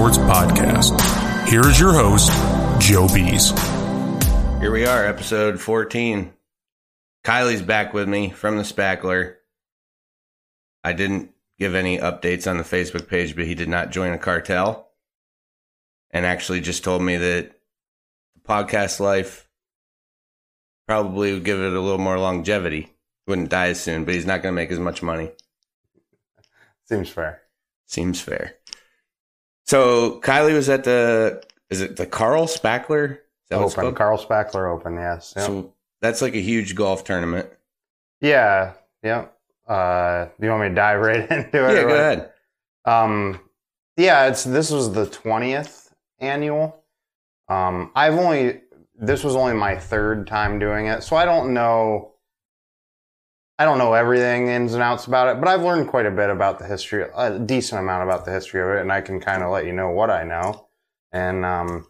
Sports Podcast. Here is your host, Joe Bees. Here we are, episode 14. Kylie's back with me from the Spackler. I didn't give any updates on the Facebook page, but he did not join a cartel and actually just told me that the podcast life probably would give it a little more longevity. Wouldn't die as soon, but he's not going to make as much money. Seems fair. Seems fair. So Kylie was at the is it the Carl Spackler? Open. Carl Spackler Open, yes. Yep. So that's like a huge golf tournament. yeah, yep. Uh, do you want me to dive right into it? Yeah, go ahead. Um, yeah, it's this was the twentieth annual. Um, I've only this was only my third time doing it, so I don't know. I don't know everything ins and outs about it, but I've learned quite a bit about the history, a decent amount about the history of it, and I can kind of let you know what I know. And um,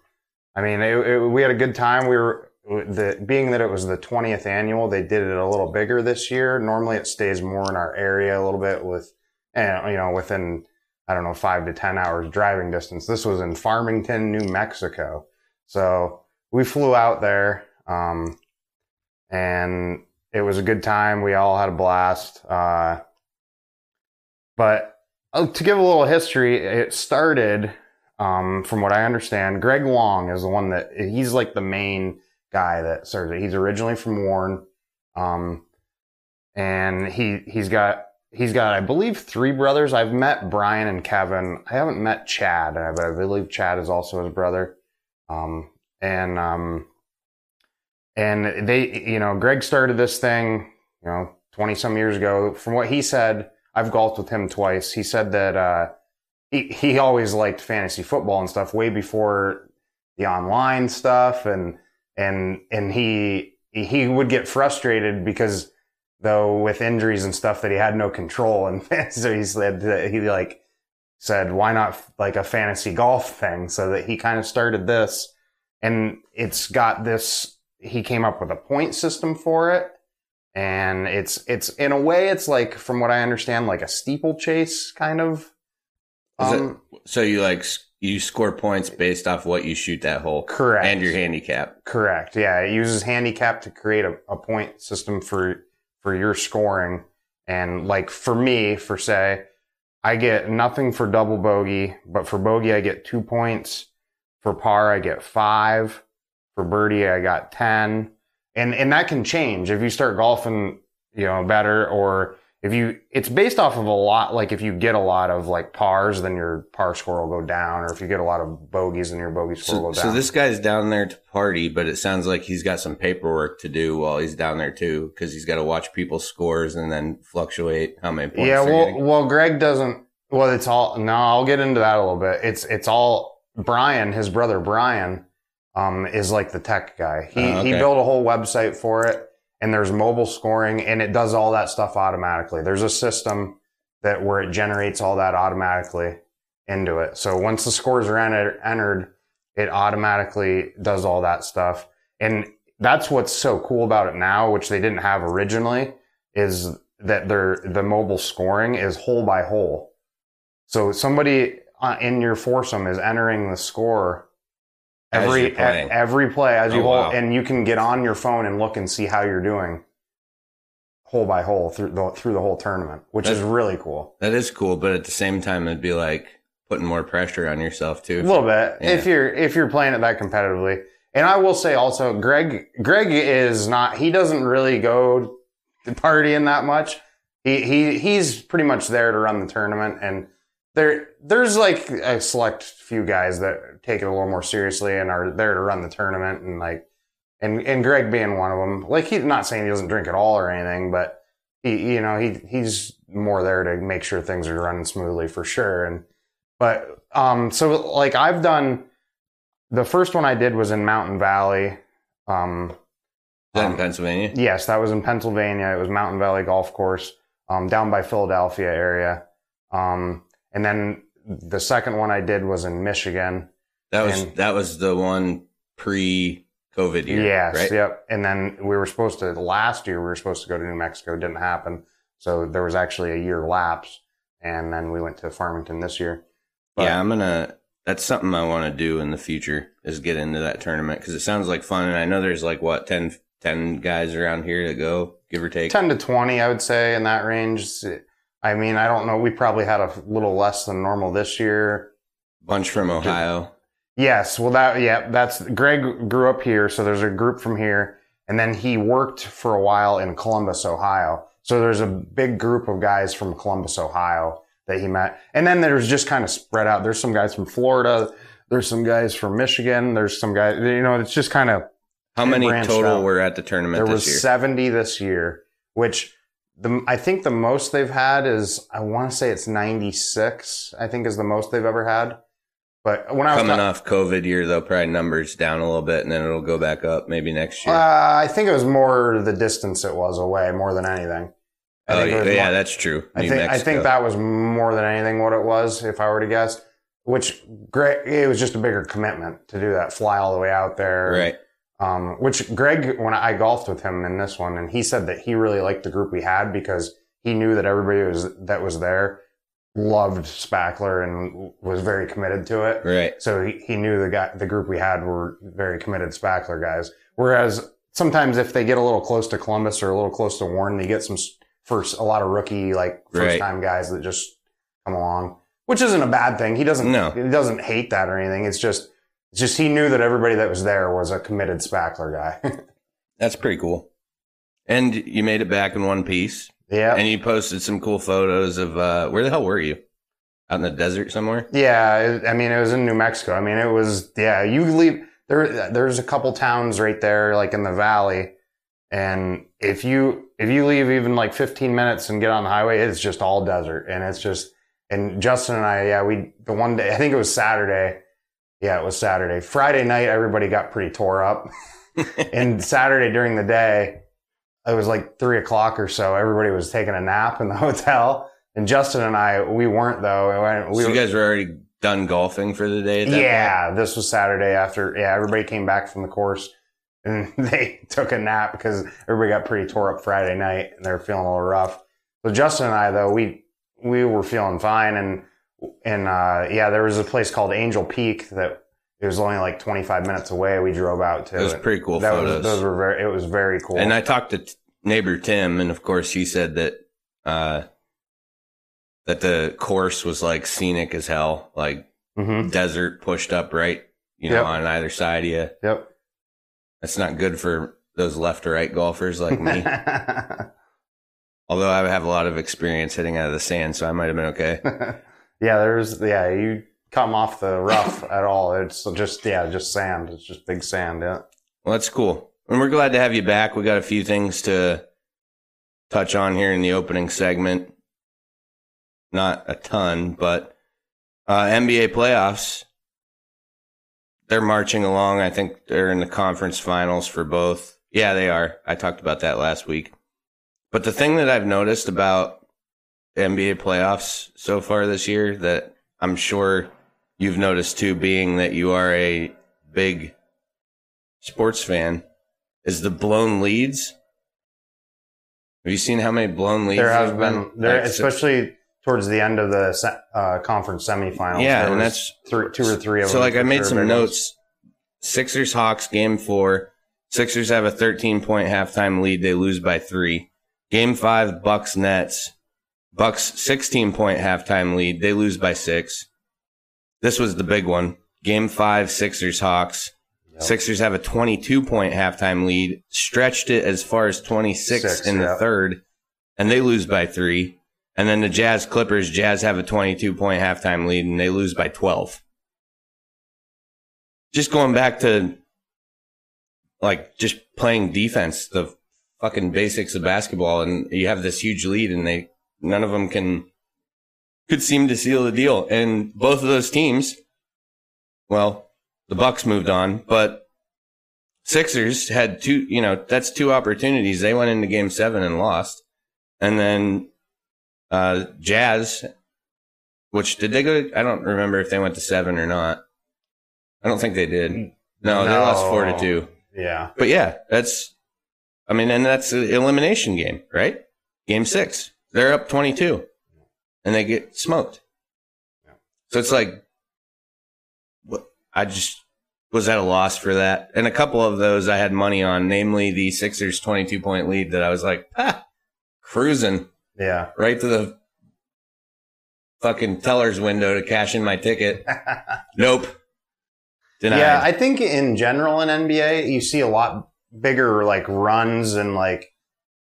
I mean, it, it, we had a good time. We were the being that it was the twentieth annual, they did it a little bigger this year. Normally, it stays more in our area a little bit with, eh, you know, within I don't know five to ten hours driving distance. This was in Farmington, New Mexico, so we flew out there, um, and it was a good time. We all had a blast. Uh, but oh, to give a little history, it started, um, from what I understand, Greg Long is the one that he's like the main guy that started it. He's originally from Warren. Um, and he, he's got, he's got, I believe, three brothers. I've met Brian and Kevin. I haven't met Chad, but I believe Chad is also his brother. Um, and, um, and they, you know, Greg started this thing, you know, 20 some years ago. From what he said, I've golfed with him twice. He said that, uh, he, he always liked fantasy football and stuff way before the online stuff. And, and, and he, he would get frustrated because though with injuries and stuff that he had no control. And so he said that he like said, why not like a fantasy golf thing? So that he kind of started this and it's got this, he came up with a point system for it. And it's, it's in a way, it's like, from what I understand, like a steeplechase kind of. Is it- Um, So you like you score points based off what you shoot that hole correct. and your handicap. Correct. Yeah, it uses handicap to create a, a point system for for your scoring. And like for me, for say, I get nothing for double bogey, but for bogey I get two points. For par I get five. For birdie I got ten. And and that can change if you start golfing, you know, better or if you it's based off of a lot like if you get a lot of like pars then your par score will go down or if you get a lot of bogeys then your bogey score So, will go so this guy's down there to party, but it sounds like he's got some paperwork to do while he's down there too, because he's got to watch people's scores and then fluctuate how many points. yeah, well, getting. well, Greg doesn't. Well, it's all. No, I'll get into that a little bit. It's it's all Brian, his brother Brian, um, is like the tech guy. He Oh, he built a whole website for it, and there's mobile scoring, and it does all that stuff automatically. There's a system that where it generates all that automatically into it. So once the scores are entered, entered it automatically does all that stuff, and that's what's so cool about it now, which they didn't have originally, is that their the mobile scoring is hole by hole. So somebody uh, in your foursome is entering the score every every play as oh, you Oh, hold, wow. and you can get on your phone and look and see how you're doing hole by hole through the through the whole tournament, which is That's- really cool. that is cool, but at the same time, it'd be like putting more pressure on yourself too. A little bit Yeah. if you're if you're playing it that competitively. And I will say also, Greg Greg is not. He doesn't really go partying that much. He he he's pretty much there to run the tournament, and there there's like a select few guys that take it a little more seriously and are there to run the tournament, and like and and Greg being one of them. Like he's not saying he doesn't drink at all or anything, but he you know he he's more there to make sure things are running smoothly for sure. And but um so like I've done the first one I did was in Mountain Valley. Um that in um, Pennsylvania? Yes, that was in Pennsylvania. It was Mountain Valley Golf Course, um, down by Philadelphia area. Um, and then the second one I did was in Michigan. That was and- that was the one pre COVID year. yes, right? yep. And then we were supposed to last year we were supposed to go to New Mexico. It didn't happen, so there was actually a year lapse. And then we went to Farmington this year. But- yeah, I'm gonna. That's something I want to do in the future is get into that tournament because it sounds like fun, and I know there's like what 10, 10 guys around here that go, give or take. 10 to 20, I would say, in that range. I mean, I don't know. We probably had a little less than normal this year. Bunch from Ohio. Yes. Well, that, yeah, that's Greg grew up here. So there's a group from here. And then he worked for a while in Columbus, Ohio. So there's a big group of guys from Columbus, Ohio that he met. And then there's just kind of spread out. There's some guys from Florida. There's some guys from Michigan. There's some guys, you know, it's just kind of, How many total out. were at the tournament there was year? 70 this year, which the I think the most they've had is I want to say it's 96. I think is the most they've ever had. But when I was Coming ta- off COVID year, though, probably numbers down a little bit, and then it'll go back up maybe next year. uh, I think it was more the distance it was away more than anything. I oh, yeah, was yeah, more- that's true. I New think I think that was more than anything what it was if I were to guess. Which great, it was just a bigger commitment to do that, fly all the way out there, right. Um, which Greg, when I golfed with him in this one, and he said that he really liked the group we had because he knew that everybody was that was there loved Spackler and was very committed to it. Right. So he, he knew the guy, the group we had were very committed Spackler guys. Whereas sometimes if they get a little close to Columbus or a little close to Warren, they get some first a lot of rookie like first time guys that just come along, which isn't a bad thing. He doesn't No. he doesn't hate that or anything. It's just just he knew that everybody that was there was a committed Spackler guy. That's pretty cool. And you made it back in one piece. yeah. And you posted some cool photos of uh, where the hell were you? Out in the desert somewhere? Yeah, I mean, it was in New Mexico. I mean, it was yeah. You leave there. There's a couple towns right there, like in the valley, and if you if you leave even like 15 minutes and get on the highway, it's just all desert, and it's just. And Justin and I, yeah, we the one day I think it was Saturday. Yeah, it was Saturday. Friday night, everybody got pretty tore up, and Saturday during the day, it was like three o'clock or so. Everybody was taking a nap in the hotel. And Justin and I, we weren't though. We so you guys were already done golfing for the day? At that yeah, this was Saturday after. Yeah, everybody came back from the course and they took a nap because everybody got pretty tore up Friday night and they were feeling a little rough. So Justin and I, though, we we were feeling fine and and uh, yeah, there was a place called Angel Peak that it was only like 25 minutes away. We drove out to. It was pretty cool that photos. Was, those were very. It was very cool. And I talked to t- neighbor Tim, and of course he said that uh, that the course was like scenic as hell, like hmm desert pushed up right, you know, Yep. on either side of you. Yep. That's not good for those left or right golfers like me. Although I have a lot of experience hitting out of the sand, so I might have been okay. yeah, there's yeah, you come off the rough at all. It's just yeah, just sand. It's just big sand. Yeah. Well, that's cool. And we're glad to have you back. We got a few things to touch on here in the opening segment. Not a ton, but uh, NBA playoffs. They're marching along. I think they're in the conference finals for both. Yeah, they are. I talked about that last week. But the thing that I've noticed about NBA playoffs so far this year that I'm sure you've noticed too, being that you are a big sports fan is the blown leads. Have you seen how many blown leads there have there've been, there, so- especially towards the end of the uh, conference semifinals. Yeah, and that's- three, two or three of so them. like I made some notes. Sixers Hawks game four. Sixers have a 13 point halftime lead. They lose by three. Game five Bucks Nets. Bucks 16 point halftime lead. They lose by six. This was the big one. Game five Sixers Hawks. Yep. Sixers have a 22 point halftime lead, stretched it as far as 26 Six, in the third, and they lose by three. And then the Jazz Clippers, Jazz have a 22 point halftime lead and they lose by 12. Just going back to like just playing defense, the fucking basics of basketball, and you have this huge lead and they, none of them can, could seem to seal the deal. And both of those teams, well, the Bucks moved on, but Sixers had two, you know, that's two opportunities. They went into game seven and lost. And then, uh, Jazz, which did they go to, I don't remember if they went to seven or not. I don't think they did. No, they lost four to two. Yeah. But yeah, that's, I mean, and that's an elimination game, right? Game six. They're up 22 and they get smoked. So it's like I just was at a loss for that. And a couple of those I had money on, namely the Sixers 22 point lead that I was like, ah, cruising Yeah. right to the fucking teller's window to cash in my ticket. nope. Denied. Yeah, I think in general in NBA, you see a lot bigger like runs and like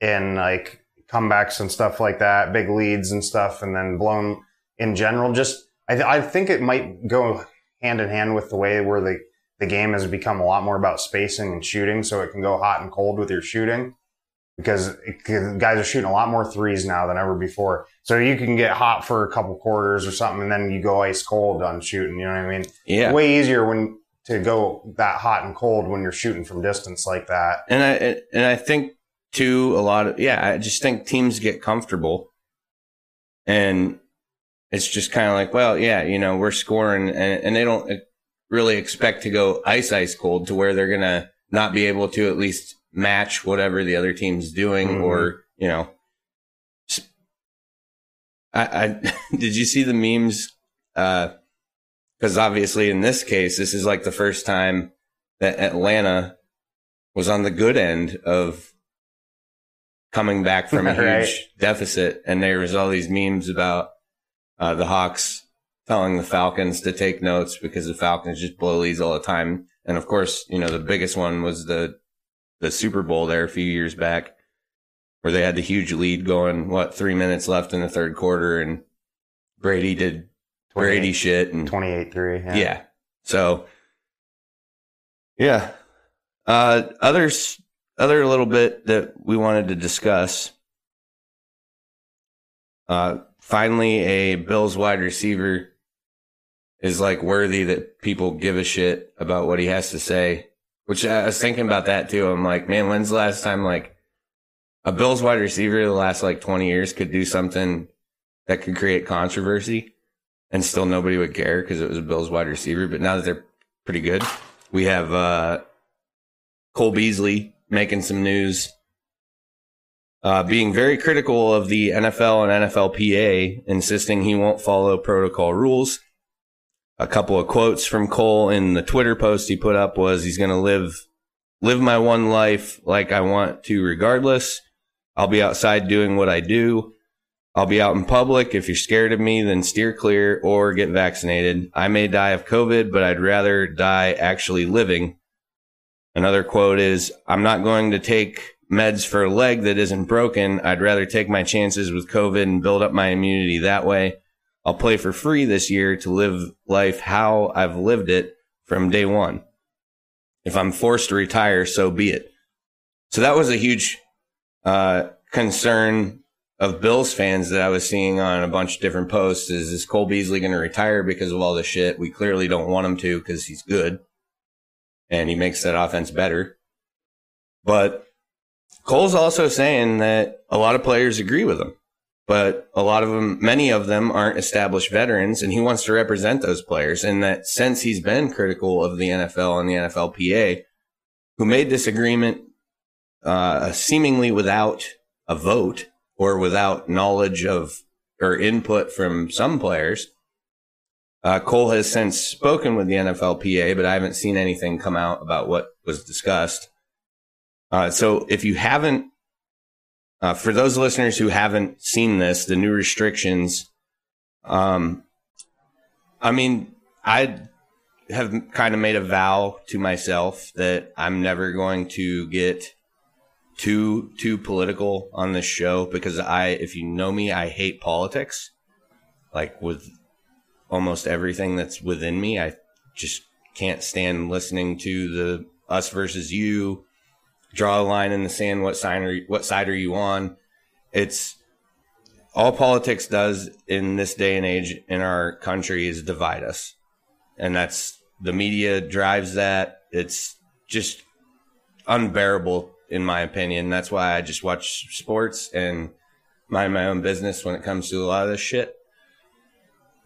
and like comebacks and stuff like that, big leads and stuff, and then blown in general. Just I, th- I think it might go hand in hand with the way where the the game has become a lot more about spacing and shooting, so it can go hot and cold with your shooting because it, guys are shooting a lot more threes now than ever before. So you can get hot for a couple quarters or something, and then you go ice cold on shooting. You know what I mean? yeah. way easier when to go that hot and cold when you're shooting from distance like that. and I and I think too a lot of yeah, I just think teams get comfortable, and it's just kind of like, well, yeah, you know, we're scoring, and, and they don't really expect to go ice ice cold to where they're gonna not be able to at least match whatever the other team's doing, Mhm. or you know. I, I did you see the memes? Uh, Because obviously, in this case, this is like the first time that Atlanta was on the good end of coming back from a huge Right. deficit. And there was all these memes about uh, the Hawks telling the Falcons to take notes because the Falcons just blow leads all the time. And of course, you know, the biggest one was the, the Super Bowl there a few years back where they had the huge lead going, what, three minutes left in the third quarter and Brady did Brady shit and 28 3. yeah. So, yeah. Uh, others, other little bit that we wanted to discuss. Uh, finally, a Bills wide receiver is like worthy that people give a shit about what he has to say. Which I was thinking about that too. I'm like, man, when's the last time like a Bills wide receiver the last like 20 years could do something that could create controversy? and still nobody would care because it was a Bills wide receiver. But now that they're pretty good, we have uh, Cole Beasley making some news, uh, being very critical of the NFL and NFLPA, insisting he won't follow protocol rules. A couple of quotes from Cole in the Twitter post he put up was he's going to live live my one life like I want to regardless. I'll be outside doing what I do. I'll be out in public. If you're scared of me, then steer clear or get vaccinated. I may die of COVID, but I'd rather die actually living. Another quote is, I'm not going to take meds for a leg that isn't broken. I'd rather take my chances with COVID and build up my immunity that way. I'll play for free this year to live life how I've lived it from day one. If I'm forced to retire, so be it. So that was a huge uh, concern of Bills fans that I was seeing on a bunch of different posts is is Cole Beasley going to retire because of all this shit? We clearly don't want him to because he's good and he makes that offense better. But Cole's also saying that a lot of players agree with him, but a lot of them, many of them aren't established veterans and he wants to represent those players. And that since he's been critical of the NFL and the NFLPA, who made this agreement uh, seemingly without a vote or without knowledge of or input from some players. Uh, Cole has since spoken with the NFLPA, but I haven't seen anything come out about what was discussed. Uh, so if you haven't, uh, for those listeners who haven't seen this, the new restrictions, um, I mean, I have kind of made a vow to myself that I'm never going to get too too political on this show because I if you know me I hate politics like with almost everything that's within me I just can't stand listening to the us versus you draw a line in the sand what side are you, what side are you on it's all politics does in this day and age in our country is divide us and that's the media drives that it's just unbearable in my opinion. That's why I just watch sports and mind my own business when it comes to a lot of this shit.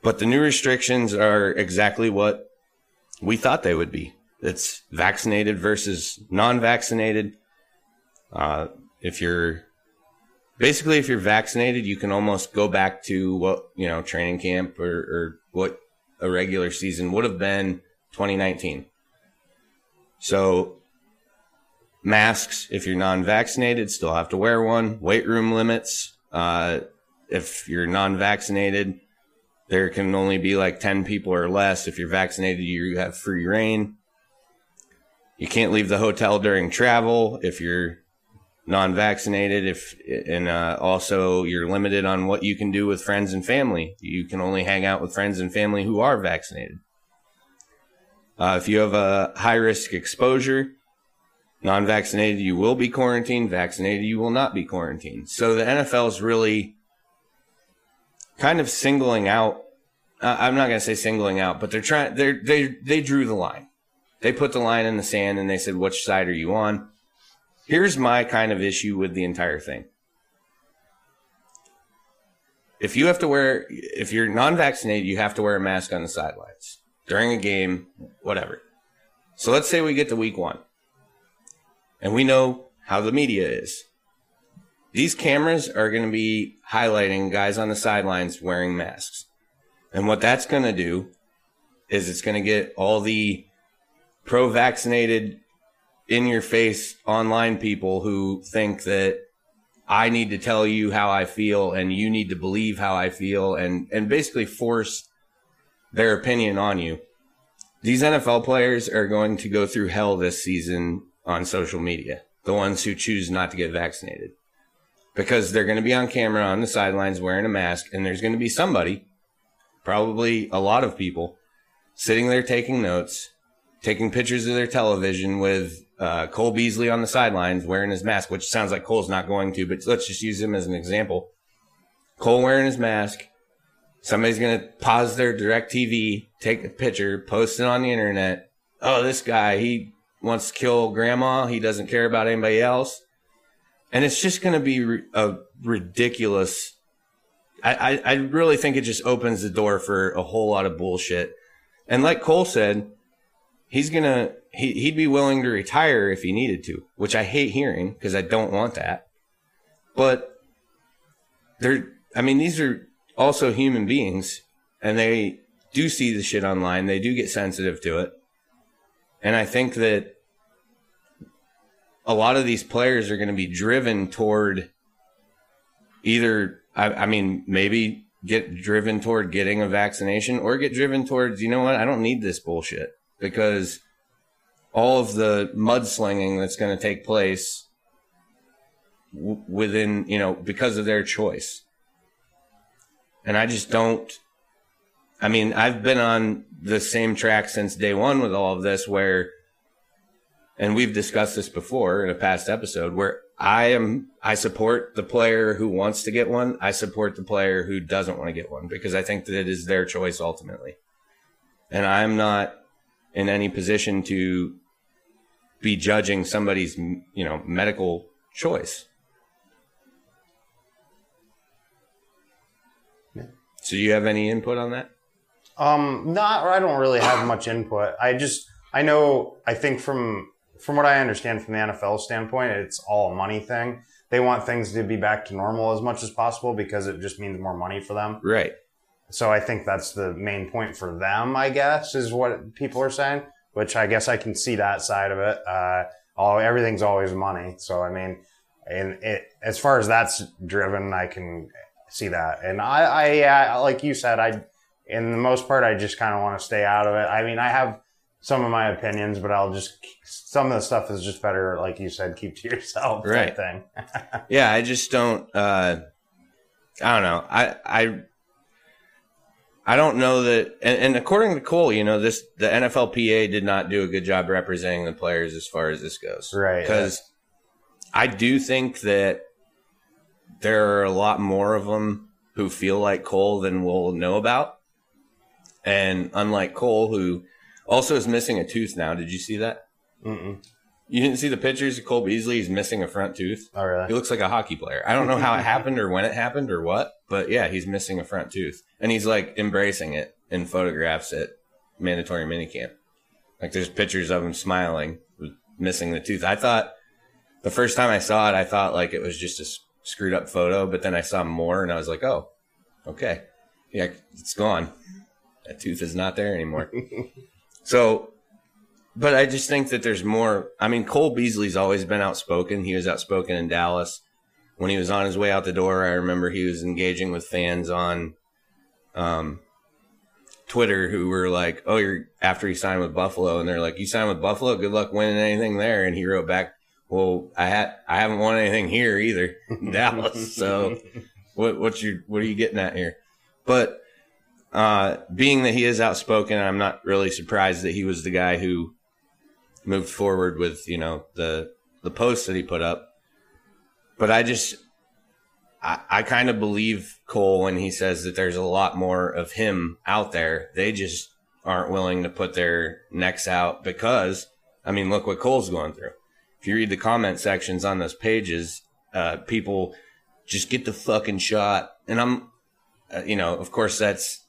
But the new restrictions are exactly what we thought they would be. It's vaccinated versus non-vaccinated. Uh, if you're basically if you're vaccinated, you can almost go back to what you know training camp or, or what a regular season would have been 2019. So masks, if you're non-vaccinated, still have to wear one. Weight room limits. Uh, if you're non-vaccinated, there can only be like 10 people or less. If you're vaccinated, you have free reign. You can't leave the hotel during travel if you're non-vaccinated. If and uh, also you're limited on what you can do with friends and family. You can only hang out with friends and family who are vaccinated. Uh, if you have a high risk exposure, non vaccinated, you will be quarantined. Vaccinated, you will not be quarantined. So the NFL is really kind of singling out. Uh, I'm not going to say singling out, but they're trying. They they they drew the line. They put the line in the sand and they said, "Which side are you on?" Here's my kind of issue with the entire thing. If you have to wear, if you're non-vaccinated, you have to wear a mask on the sidelines during a game, whatever. So let's say we get to week one, and we know how the media is. These cameras are going to be highlighting guys on the sidelines wearing masks. And what that's going to do is it's going to get all the pro vaccinated, in your face online people who think that I need to tell you how I feel and you need to believe how I feel and, and basically force their opinion on you. These NFL players are going to go through hell this season on social media, the ones who choose not to get vaccinated because they're going to be on camera on the sidelines wearing a mask, and there's going to be somebody, probably a lot of people, sitting there taking notes, taking pictures of their television with uh, Cole Beasley on the sidelines wearing his mask, which sounds like Cole's not going to, but let's just use him as an example. Cole wearing his mask. Somebody's going to pause their DirecTV, take a picture, post it on the internet. Oh, this guy, he wants to kill grandma. He doesn't care about anybody else and it's just going to be a ridiculous. I, I, I really think it just opens the door for a whole lot of bullshit. And like Cole said, he's gonna he, he'd be willing to retire if he needed to, which I hate hearing because I don't want that. But they're I mean these are also human beings, and they do see the shit online. They do get sensitive to it, and I think that a lot of these players are going to be driven toward either, I, I, mean, maybe get driven toward getting a vaccination or get driven towards, you know what, I don't need this bullshit because all of the mudslinging that's going to take place w- within, you know, because of their choice. And I just don't. I mean, I've been on the same track since day one with all of this where and we've discussed this before in a past episode where I am I support the player who wants to get one. I support the player who doesn't want to get one because I think that it is their choice ultimately. And I'm not in any position to be judging somebody's, you know, medical choice. So you have any input on that? Um, not I don't really have much input. I just I know I think from from what I understand from the NFL standpoint, it's all a money thing. They want things to be back to normal as much as possible because it just means more money for them. Right. So I think that's the main point for them, I guess, is what people are saying, which I guess I can see that side of it. Uh, all, everything's always money. So, I mean, and it, as far as that's driven, I can see that. And I, I, yeah, like you said, I, in the most part, I just kind of want to stay out of it. I mean, I have, some of my opinions, but I'll just some of the stuff is just better, like you said, keep to yourself. Right. Thing. yeah, I just don't. Uh, I don't know. I I I don't know that. And, and, according to Cole, you know, this the NFLPA did not do a good job representing the players as far as this goes. Right. Because. I do think that there are a lot more of them who feel like Cole than we'll know about. And unlike Cole, who also, is missing a tooth now. Did you see that? Mm-mm. You didn't see the pictures of Cole Beasley? He's missing a front tooth. Oh, really? He looks like a hockey player. I don't know how it happened or when it happened or what, but yeah, he's missing a front tooth. And he's like embracing it in photographs at mandatory minicamp. Like there's pictures of him smiling missing the tooth. I thought the first time I saw it, I thought like it was just a screwed up photo, but then I saw more and I was like, oh, okay. Yeah, it's gone. That tooth is not there anymore. So, but I just think that there's more. I mean, Cole Beasley's always been outspoken. He was outspoken in Dallas when he was on his way out the door. I remember he was engaging with fans on um, Twitter who were like, "Oh, you're after he signed with Buffalo," and they're like, "You signed with Buffalo? Good luck winning anything there." And he wrote back, "Well, I had I haven't won anything here either, Dallas. So, what what's your what are you getting at here?" But uh, being that he is outspoken, I'm not really surprised that he was the guy who moved forward with you know the the post that he put up. But I just I, I kind of believe Cole when he says that there's a lot more of him out there. They just aren't willing to put their necks out because, I mean, look what Cole's going through. If you read the comment sections on those pages, uh, people just get the fucking shot. And I'm, uh, you know, of course, that's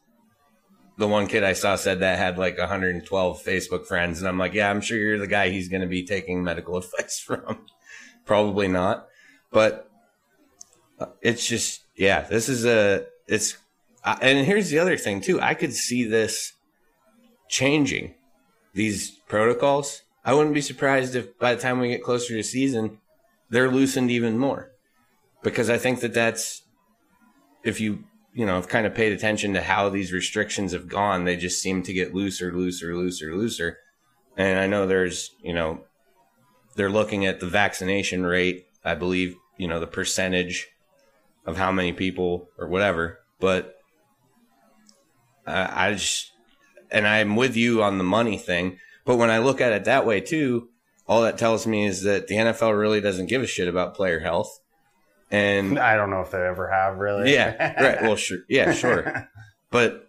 the one kid I saw said that had like 112 Facebook friends. And I'm like, yeah, I'm sure you're the guy he's going to be taking medical advice from. Probably not. But it's just yeah this is a it's uh, and here's the other thing too i could see this changing these protocols i wouldn't be surprised if by the time we get closer to season they're loosened even more because i think that that's if you you know kind of paid attention to how these restrictions have gone they just seem to get looser looser looser looser and i know there's you know they're looking at the vaccination rate i believe you know the percentage of how many people or whatever. But uh, I just, and I'm with you on the money thing. But when I look at it that way too, all that tells me is that the NFL really doesn't give a shit about player health. And I don't know if they ever have really. Yeah, right. Well, sure. Yeah, sure. but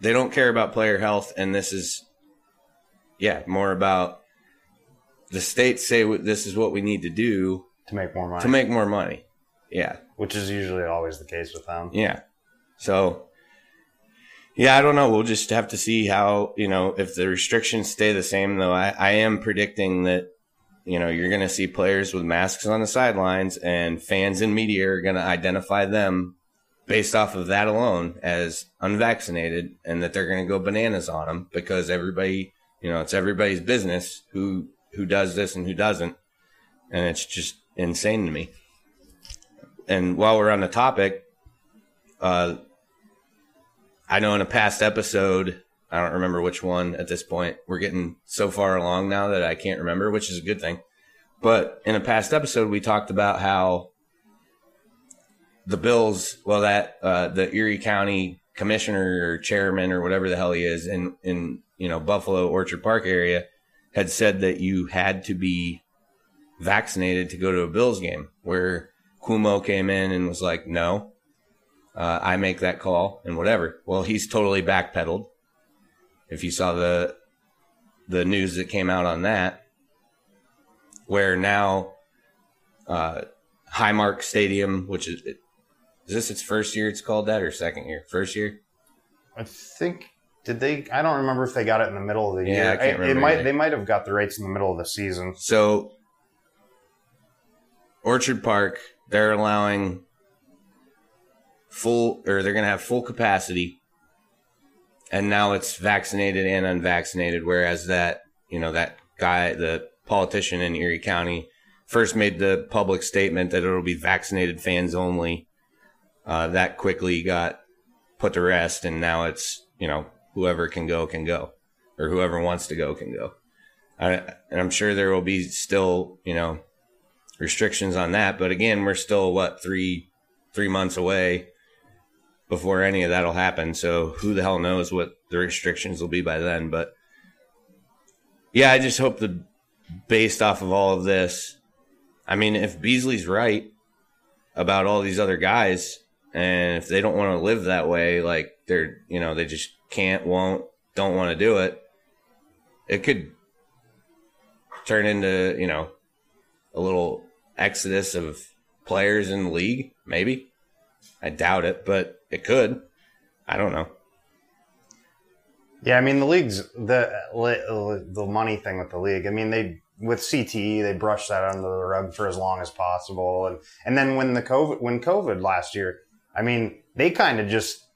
they don't care about player health. And this is, yeah, more about the states say this is what we need to do to make more money. To make more money. Yeah. Which is usually always the case with them. Yeah. So, yeah, I don't know. We'll just have to see how, you know, if the restrictions stay the same, though. I, I am predicting that, you know, you're going to see players with masks on the sidelines and fans and media are going to identify them based off of that alone as unvaccinated and that they're going to go bananas on them because everybody, you know, it's everybody's business who, who does this and who doesn't. And it's just insane to me and while we're on the topic, uh, I know in a past episode, I don't remember which one at this point. We're getting so far along now that I can't remember, which is a good thing. But in a past episode, we talked about how the Bills, well, that uh, the Erie County commissioner or chairman or whatever the hell he is in in you know Buffalo Orchard Park area had said that you had to be vaccinated to go to a Bills game. Where Cuomo came in and was like, no, uh, I make that call and whatever. Well, he's totally backpedaled. If you saw the the news that came out on that, where now uh, Highmark Stadium, which is is this its first year? It's called that or second year? First year? I think did they? I don't remember if they got it in the middle of the yeah, year. I can't remember. It might. They might have got the rates in the middle of the season. So Orchard Park they're allowing full or they're going to have full capacity and now it's vaccinated and unvaccinated whereas that you know that guy the politician in erie county first made the public statement that it'll be vaccinated fans only uh, that quickly got put to rest and now it's you know whoever can go can go or whoever wants to go can go I, and i'm sure there will be still you know restrictions on that. But again, we're still what three three months away before any of that'll happen. So who the hell knows what the restrictions will be by then? But yeah, I just hope that based off of all of this, I mean, if Beasley's right about all these other guys, and if they don't want to live that way, like they're you know they just can't, won't, don't want to do it, it could turn into you know a little exodus of players in the league? Maybe. I doubt it, but it could. I don't know. Yeah, I mean the league's the the money thing with the league. I mean they with CTE they brushed that under the rug for as long as possible, and and then when the COVID when COVID last year, I mean they kind of just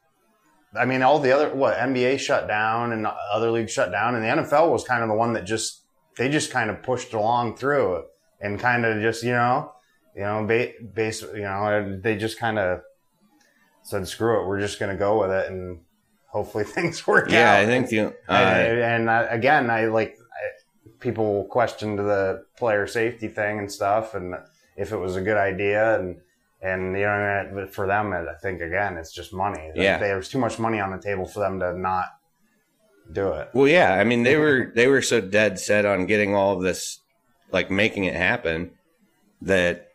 I mean, all the other what NBA shut down and other leagues shut down, and the NFL was kind of the one that just they just kind of pushed along through and kind of just you know, you know, base, you know, they just kind of said, "Screw it, we're just going to go with it," and hopefully things work Yeah, out. Yeah, I think the. Uh, and, and I, again, I like I, people questioned the player safety thing and stuff, and if it was a good idea, and and you know, for them, I think again, it's just money. Yeah. there's too much money on the table for them to not do it. Well, yeah. I mean, they were they were so dead set on getting all of this, like making it happen, that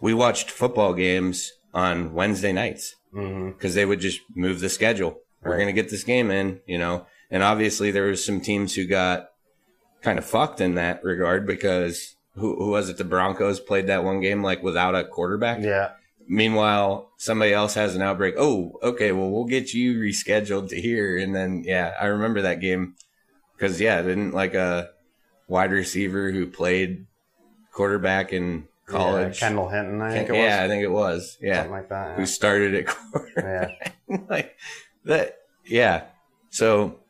we watched football games on Wednesday nights mm-hmm. because they would just move the schedule. We're going to get this game in, you know. And obviously, there was some teams who got kind of fucked in that regard because who, who was it? The Broncos played that one game like without a quarterback. Yeah, Meanwhile, somebody else has an outbreak. Oh, okay. Well, we'll get you rescheduled to here. And then, yeah, I remember that game because, yeah, didn't like a wide receiver who played quarterback in college. Yeah, Kendall Hinton, I think it was. yeah, I think it was. Yeah. something like that. Who started at quarterback. yeah. like that. Yeah. So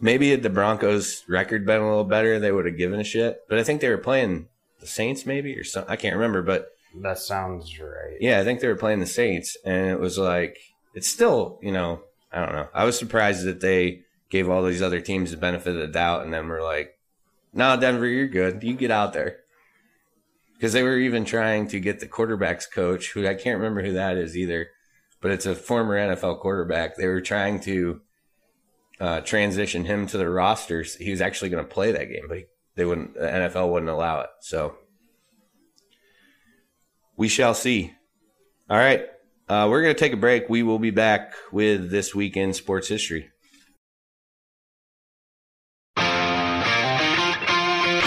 maybe had the Broncos record been a little better, they would have given a shit. But I think they were playing the Saints maybe or something. I can't remember, but That sounds right. yeah, I think they were playing the Saints, and it was like it's still, you know, I don't know. I was surprised that they gave all these other teams the benefit of the doubt, and then were like, "No, Denver, you're good. You get out there." Because they were even trying to get the quarterbacks coach, who I can't remember who that is either, but it's a former NFL quarterback. They were trying to uh, transition him to the rosters. He was actually going to play that game, but he, they wouldn't. The NFL wouldn't allow it. So we shall see. All right. Uh, we're going to take a break. We will be back with this weekend sports history.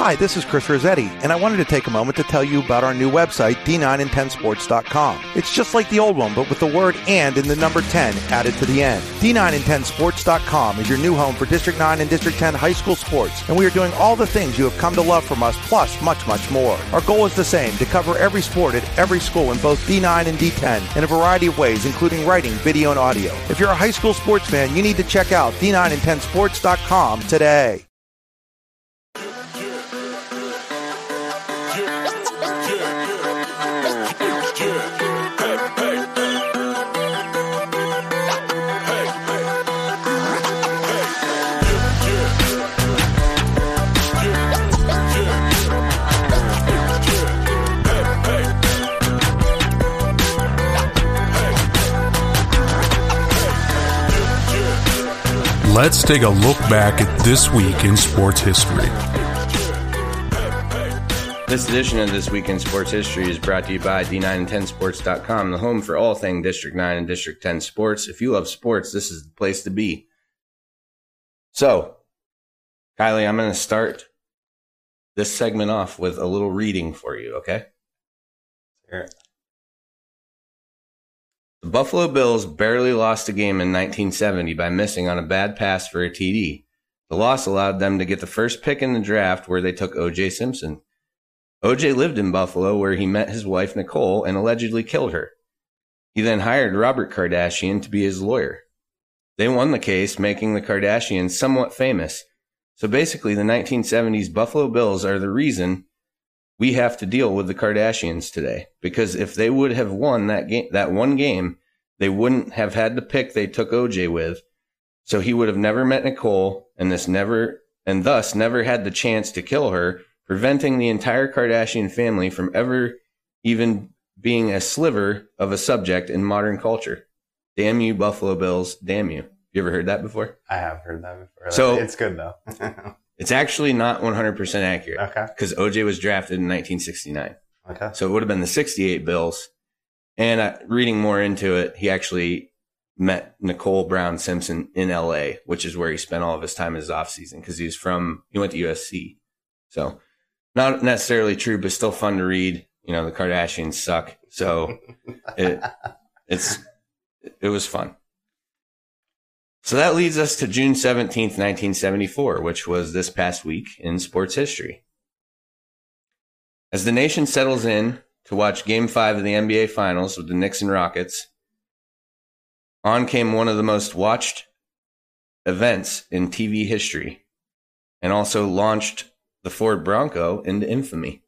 Hi, this is Chris Rossetti, and I wanted to take a moment to tell you about our new website, d9and10sports.com. It's just like the old one, but with the word and in the number 10 added to the end. d9and10sports.com is your new home for District 9 and District 10 high school sports, and we are doing all the things you have come to love from us, plus much, much more. Our goal is the same, to cover every sport at every school in both D9 and D10 in a variety of ways, including writing, video, and audio. If you're a high school sports fan, you need to check out d9and10sports.com today. Let's take a look back at this week in sports history. This edition of This Week in Sports History is brought to you by D9and10sports.com, the home for all thing District 9 and District 10 sports. If you love sports, this is the place to be. So, Kylie, I'm going to start this segment off with a little reading for you, okay? Sure. The Buffalo Bills barely lost a game in 1970 by missing on a bad pass for a TD. The loss allowed them to get the first pick in the draft where they took OJ Simpson. OJ lived in Buffalo where he met his wife Nicole and allegedly killed her. He then hired Robert Kardashian to be his lawyer. They won the case, making the Kardashians somewhat famous. So basically, the 1970s Buffalo Bills are the reason we have to deal with the Kardashians today. Because if they would have won that game, that one game, they wouldn't have had the pick they took OJ with. So he would have never met Nicole and this never, and thus never had the chance to kill her, preventing the entire Kardashian family from ever even being a sliver of a subject in modern culture. Damn you, Buffalo Bills. Damn you. You ever heard that before? I have heard that before. So- it's good though. It's actually not 100% accurate okay. because OJ was drafted in 1969. Okay. So it would have been the 68 Bills. And uh, reading more into it, he actually met Nicole Brown Simpson in LA, which is where he spent all of his time in his off season because he's from, he went to USC. So not necessarily true, but still fun to read. You know, the Kardashians suck. So it, it's, it was fun. So that leads us to June 17th, 1974, which was this past week in sports history. As the nation settles in to watch game five of the NBA Finals with the Knicks and Rockets, On came one of the most watched events in TV history and also launched the Ford Bronco into infamy.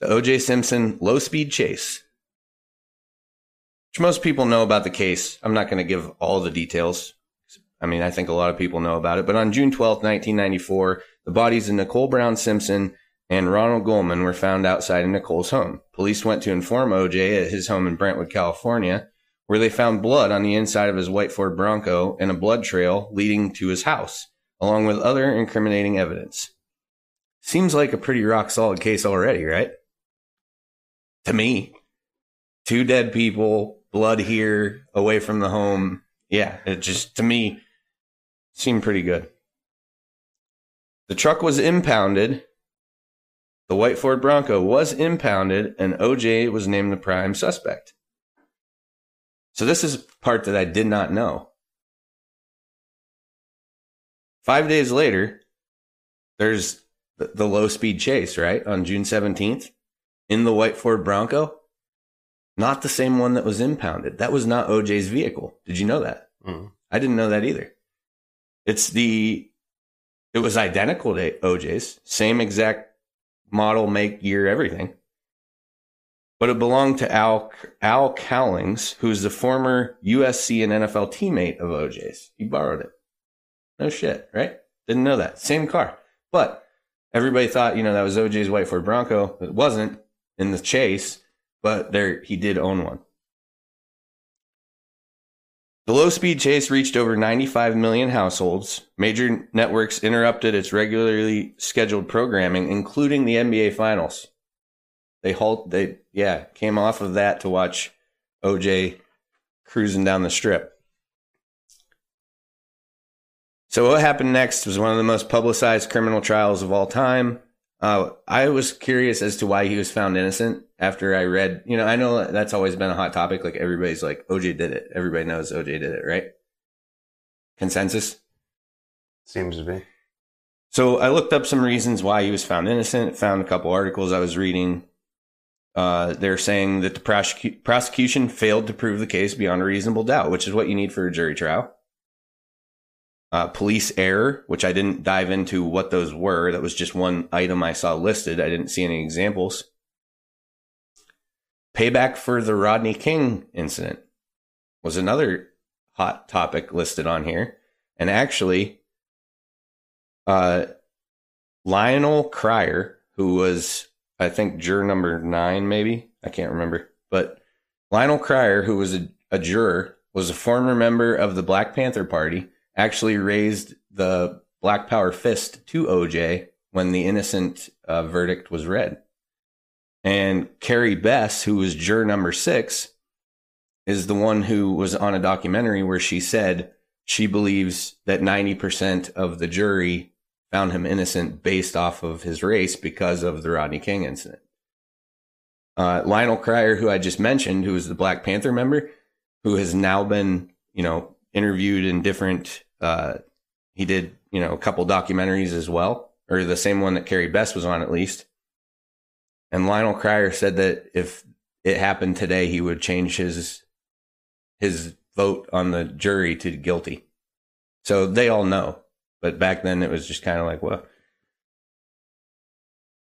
The OJ Simpson low speed chase. Which most people know about the case. I'm not going to give all the details. I mean, I think a lot of people know about it. But on June 12, 1994, the bodies of Nicole Brown Simpson and Ronald Goldman were found outside of Nicole's home. Police went to inform OJ at his home in Brentwood, California, where they found blood on the inside of his white Ford Bronco and a blood trail leading to his house, along with other incriminating evidence. Seems like a pretty rock solid case already, right? To me. Two dead people, blood here, away from the home. Yeah, it just, to me, seemed pretty good. The truck was impounded. The white Ford Bronco was impounded, and OJ was named the prime suspect. So this is part that I did not know. Five days later, there's the, low speed chase, right? On June 17th in the white Ford Bronco. Not the same one that was impounded. That was not OJ's vehicle. Did you know that? Mm. I didn't know that either. It's the, it was identical to OJ's, same exact model, make, year, everything. But it belonged to Al, Al Cowlings, who's the former USC and NFL teammate of OJ's. He borrowed it. No shit, right? Didn't know that. Same car. But everybody thought, you know, that was OJ's white Ford Bronco. It wasn't in the chase, but there he did own one. The low speed chase reached over 95 million households. Major networks interrupted its regularly scheduled programming, including the NBA Finals. They halt, they, yeah, came off of that to watch OJ cruising down the strip. So, what happened next was one of the most publicized criminal trials of all time. Uh, I was curious as to why he was found innocent after I read, you know, I know that's always been a hot topic. Like everybody's like, OJ did it. Everybody knows OJ did it, right? Consensus? Seems to be. So I looked up some reasons why he was found innocent, found a couple articles I was reading. Uh, they're saying that the prosecu- prosecution failed to prove the case beyond a reasonable doubt, which is what you need for a jury trial. Uh, police error, which I didn't dive into what those were. That was just one item I saw listed. I didn't see any examples. Payback for the Rodney King incident was another hot topic listed on here. And actually, uh, Lionel Cryer, who was, I think, juror number nine, maybe. I can't remember. But Lionel Cryer, who was a, a juror, was a former member of the Black Panther Party, actually raised the Black Power fist to OJ when the innocent uh, verdict was read. And Carrie Bess, who was juror number six, is the one who was on a documentary where she said she believes that 90% of the jury found him innocent based off of his race because of the Rodney King incident. Uh, Lionel Cryer, who I just mentioned, who was the Black Panther member, who has now been, you know, interviewed in different, uh, he did, you know, a couple documentaries as well, or the same one that Carrie Bess was on at least. And Lionel Cryer said that if it happened today, he would change his his vote on the jury to guilty. So they all know. But back then it was just kind of like, well.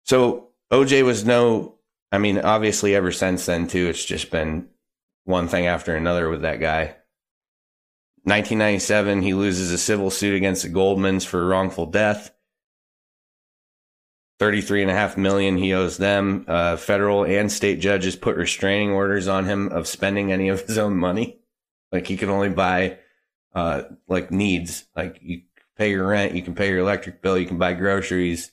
So OJ was no, I mean, obviously ever since then too, it's just been one thing after another with that guy. 1997, he loses a civil suit against the Goldmans for wrongful death. 33 and a half million he owes them. Uh, federal and state judges put restraining orders on him of spending any of his own money. Like he can only buy, uh, like needs. Like you pay your rent, you can pay your electric bill, you can buy groceries.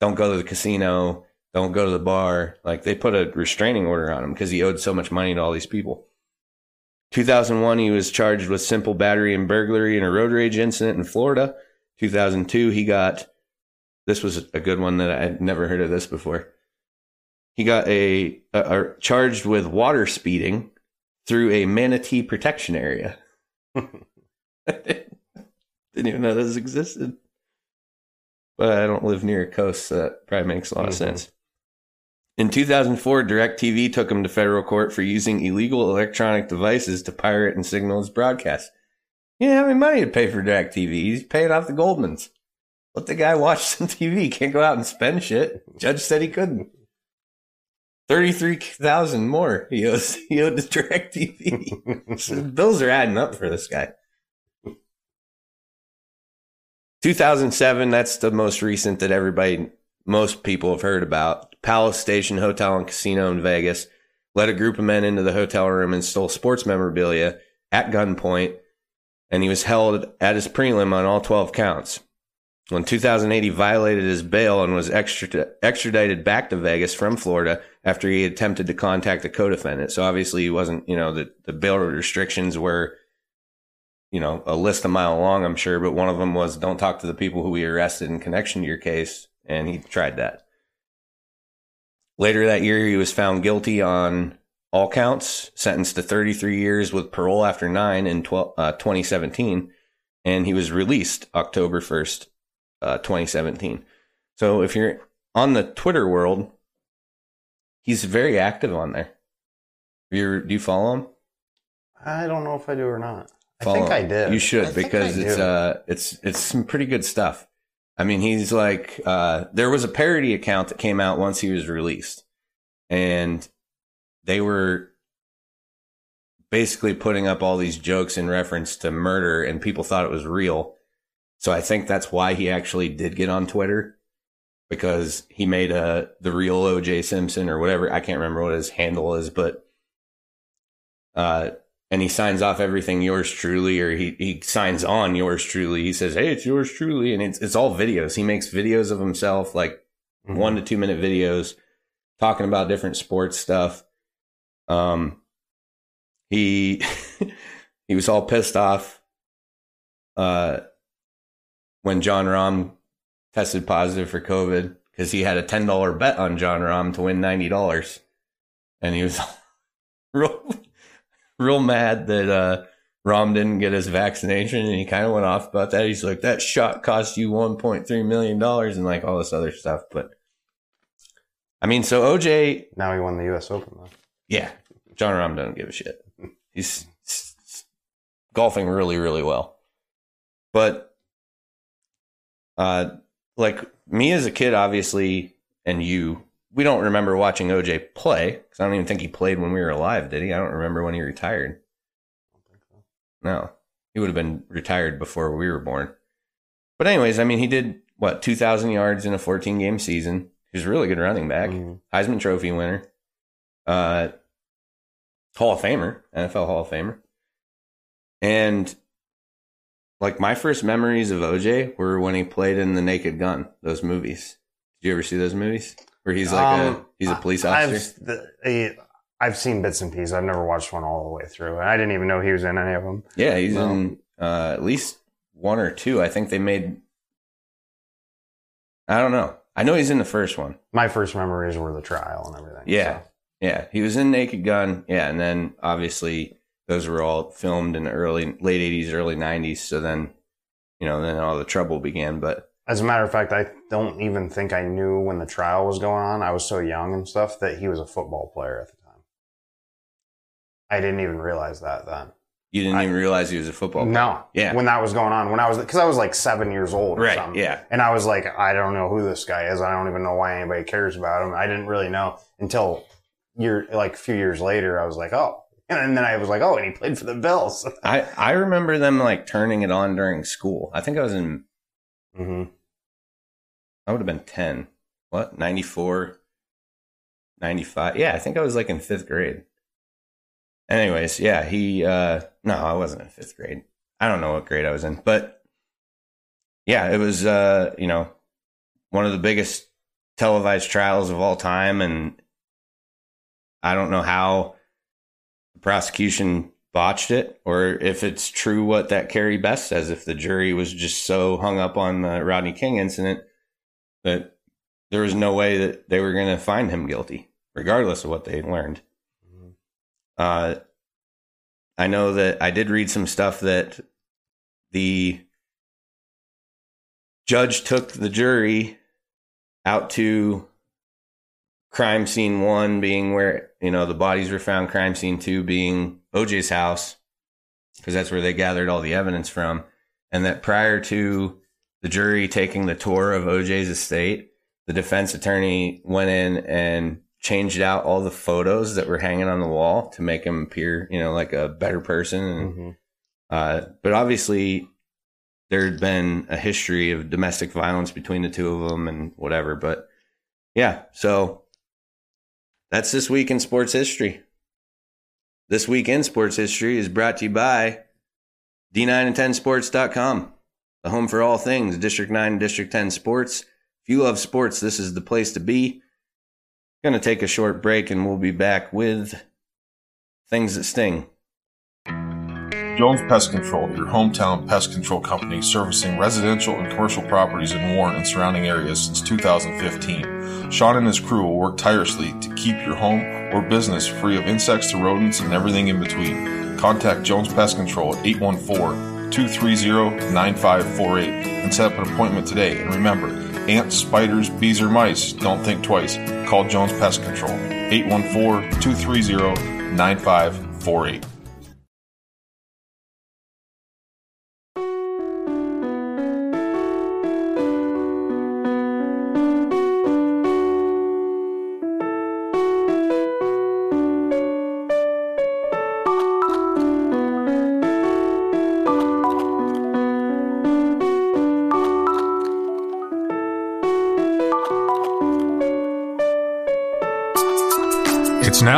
Don't go to the casino. Don't go to the bar. Like they put a restraining order on him because he owed so much money to all these people. 2001, he was charged with simple battery and burglary in a road rage incident in Florida. 2002, he got this was a good one that I had never heard of this before. He got a, a, a charged with water speeding through a manatee protection area. Didn't even know this existed. But I don't live near a coast, so that probably makes a lot of Mhm. sense. In 2004, DirecTV took him to federal court for using illegal electronic devices to pirate and signal his broadcast. He didn't have any money to pay for DirecTV. He's paying off the Goldmans. Let the guy watch some TV. Can't go out and spend shit. Judge said he couldn't. Thirty-three thousand more he owes. He owed to DirecTV. so bills are adding up for this guy. 2007. That's the most recent that everybody, most people have heard about. Palace Station Hotel and Casino in Vegas led a group of men into the hotel room and stole sports memorabilia at gunpoint, and he was held at his prelim on all 12 counts. In 2008, he violated his bail and was extradited back to Vegas from Florida after he attempted to contact a co-defendant. So obviously, he wasn't, you know, the, the bail restrictions were, you know, a list a mile long, I'm sure, but one of them was don't talk to the people who we arrested in connection to your case. And he tried that. Later that year, he was found guilty on all counts, sentenced to 33 years with parole after nine in 12, uh, 2017, and he was released October 1st, uh, 2017. So if you're on the Twitter world, he's very active on there. you do you follow him? I don't know if I do or not. Follow I think him. I did. You should I because it's uh it's it's some pretty good stuff. I mean, he's like uh there was a parody account that came out once he was released. And they were basically putting up all these jokes in reference to murder and people thought it was real. So I think that's why he actually did get on Twitter because he made a the real OJ Simpson or whatever. I can't remember what his handle is, but uh and he signs off everything yours truly or he, he signs on yours truly. He says, Hey, it's yours truly. And it's, it's all videos. He makes videos of himself, like Mhm. one to two minute videos talking about different sports stuff. Um, he, he was all pissed off, uh, when Jon Rahm tested positive for COVID because he had a $10 bet on Jon Rahm to win $90. And he was real, real mad that, uh, Rahm didn't get his vaccination and he kind of went off about that. He's like, that shot cost you $1.3 million and like all this other stuff. But I mean, so OJ, Now he won the U.S. Open though. yeah, Jon Rahm doesn't give a shit. He's golfing really, really well. But, uh, like me as a kid, obviously, and you, we don't remember watching OJ play because I don't even think he played when we were alive, did he? I don't remember when he retired. No, he would have been retired before we were born. But anyways, I mean, he did what two thousand yards in a fourteen game season. He was a really good running back, Mhm. Heisman Trophy winner, uh, Hall of Famer, NFL Hall of Famer, and like my first memories of OJ were when he played in The Naked Gun, those movies. Did you ever see those movies where he's like a Um, he's a police I've, officer? the, eh, I've seen bits and pieces. I've never watched one all the way through. And I didn't even know he was in any of them. Yeah, he's No. in uh, at least one or two. I think they made. I don't know. I know he's in the first one. My first memories were the trial and everything. Yeah. so. Yeah, he was in Naked Gun. Yeah, and then obviously those were all filmed in the early late eighties, early nineties. So then, you know, then all the trouble began. But As a matter of fact, I don't even think I knew when the trial was going on. I was so young and stuff that he was a football player at the time. I didn't even realize that then. you didn't I- even realize he was a football. player. No. Yeah. When that was going on, when I was, because I was like seven years old or Right, something. yeah. And I was like, I don't know who this guy is. I don't even know why anybody cares about him. I didn't really know until year, like a few years later. I was like, oh. And then I was like, oh, and he played for the Bills. I I remember them like turning it on during school. I think I was in. hmm I would have been ten. What 94, 95. Yeah, I think I was like in fifth grade. Anyways, yeah, he. uh No, I wasn't in fifth grade. I don't know what grade I was in, but yeah, it was. uh You know, one of the biggest televised trials of all time, and I don't know how prosecution botched it, or if it's true what that Carrie Bess says. If the jury was just so hung up on the Rodney King incident that there was no way that they were going to find him guilty, regardless of what they learned. Uh, I know that I did read some stuff that the judge took the jury out to crime scene one being where you know the bodies were found, crime scene two being OJ's house because that's where they gathered all the evidence from, and that prior to the jury taking the tour of OJ's estate, the defense attorney went in and changed out all the photos that were hanging on the wall to make him appear, you know, like a better person. And, hmm uh, but obviously, there had been a history of domestic violence between the two of them and whatever. But yeah, so that's this week in sports history. This week in sports history is brought to you by D9 and 10sports.com, the home for all things District 9 and District 10 sports. If you love sports, this is the place to be. Going to take a short break and we'll be back with things that sting. Jones Pest Control, your hometown pest control company servicing residential and commercial properties in Warren and surrounding areas since 2015. Sean and his crew will work tirelessly to keep your home or business free of insects to rodents and everything in between. Contact Jones Pest Control at 814 230 9548 and set up an appointment today. And remember, ants, spiders, bees, or mice, don't think twice. Call Jones Pest Control 814 230 9548.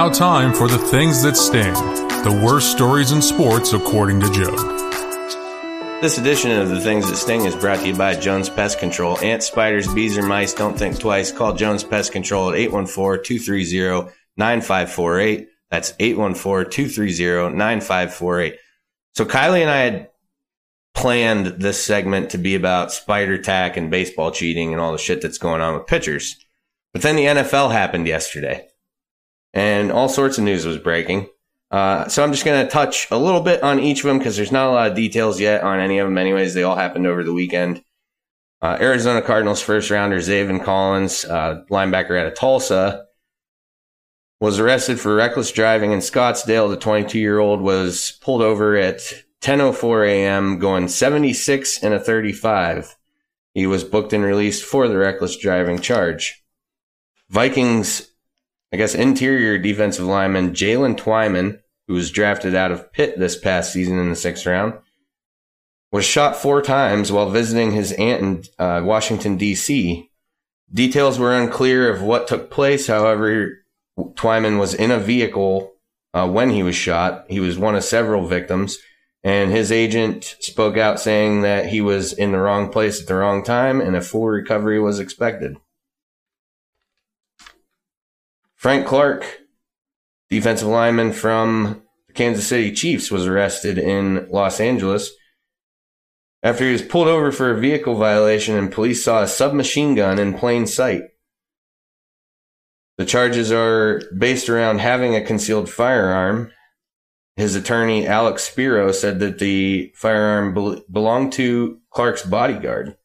Now time for the things that sting. The worst stories in sports, according to Joe. This edition of The Things That Sting is brought to you by Jones Pest Control. Ants, spiders, bees, or mice, don't think twice. Call Jones Pest Control at 814-230-9548. That's 814-230-9548. So Kylie and I had planned this segment to be about spider tack and baseball cheating and all the shit that's going on with pitchers. But then the NFL happened yesterday and all sorts of news was breaking. Uh, so I'm just going to touch a little bit on each of them because there's not a lot of details yet on any of them. Anyways, they all happened over the weekend. Uh, Arizona Cardinals first rounder Zaven Collins, uh, linebacker out of Tulsa, was arrested for reckless driving in Scottsdale. The 22 year old was pulled over at 10:04 a.m. going 76 and a 35. He was booked and released for the reckless driving charge. Vikings I guess interior defensive lineman Jalen Twyman, who was drafted out of Pitt this past season in the sixth round, was shot four times while visiting his aunt in uh, Washington, D.C. Details were unclear of what took place. However, Twyman was in a vehicle uh, when he was shot. He was one of several victims, and his agent spoke out saying that he was in the wrong place at the wrong time and a full recovery was expected. Frank Clark, defensive lineman from the Kansas City Chiefs, was arrested in Los Angeles after he was pulled over for a vehicle violation and police saw a submachine gun in plain sight. The charges are based around having a concealed firearm. His attorney, Alex Spiro, said that the firearm bel belonged to Clark's bodyguard.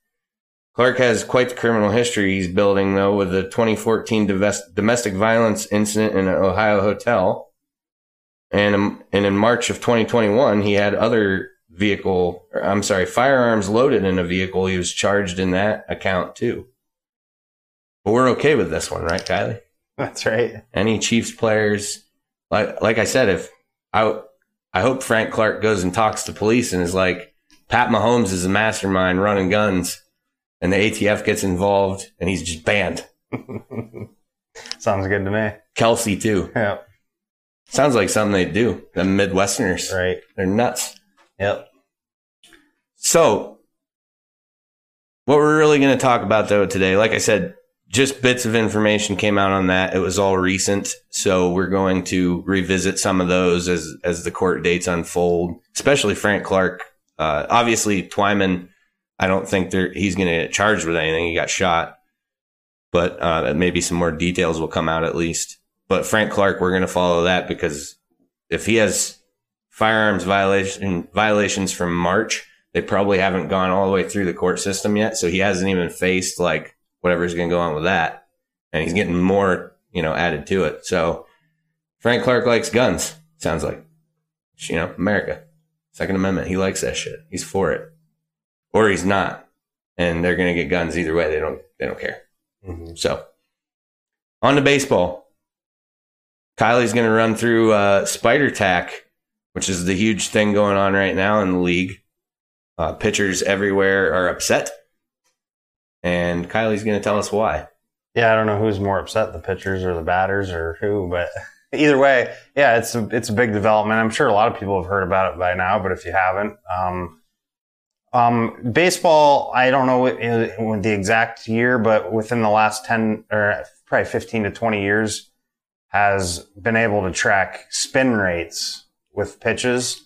Clark has quite the criminal history he's building, though, with a 2014 domestic violence incident in an Ohio hotel. And, um, and in March of 2021, he had other vehicle, I'm sorry, firearms loaded in a vehicle. He was charged in that account too. But we're okay with this one, right, Kylie? That's right. Any Chiefs players, like like I said, if I I hope Frank Clark goes and talks to police and is like, Pat Mahomes is a mastermind running guns and the ATF gets involved and he's just banned. Sounds good to me. Kelce too. Yeah. Sounds like something they do. The Midwesterners. Right. They're nuts. Yep. So what we're really going to talk about though today, like I said, just bits of information came out on that. It was all recent. So we're going to revisit some of those as, as the court dates unfold, especially Frank Clark. Uh, obviously Twyman, I don't think there, he's going to get charged with anything. He got shot, but uh, maybe some more details will come out at least. But Frank Clark, we're going to follow that because if he has firearms violation violations from March, they probably haven't gone all the way through the court system yet. So he hasn't even faced like whatever's going to go on with that, and he's getting more you know, added to it. So Frank Clark likes guns. Sounds like, you know, America, Second Amendment. He likes that shit. He's for it, or he's not, and they're gonna get guns either way. They don't. They don't care. Mhm. So on to baseball. Kylie's gonna run through uh, Spider Tack, which is the huge thing going on right now in the league. Uh, pitchers everywhere are upset, and Kylie's gonna tell us why. Yeah, I don't know who's more upset, the pitchers or the batters or who, but either way, yeah, it's a, it's a big development. I'm sure a lot of people have heard about it by now, but if you haven't, um, um, baseball, I don't know uh, the exact year, but within the last 10 or probably 15 to 20 years has been able to track spin rates with pitches.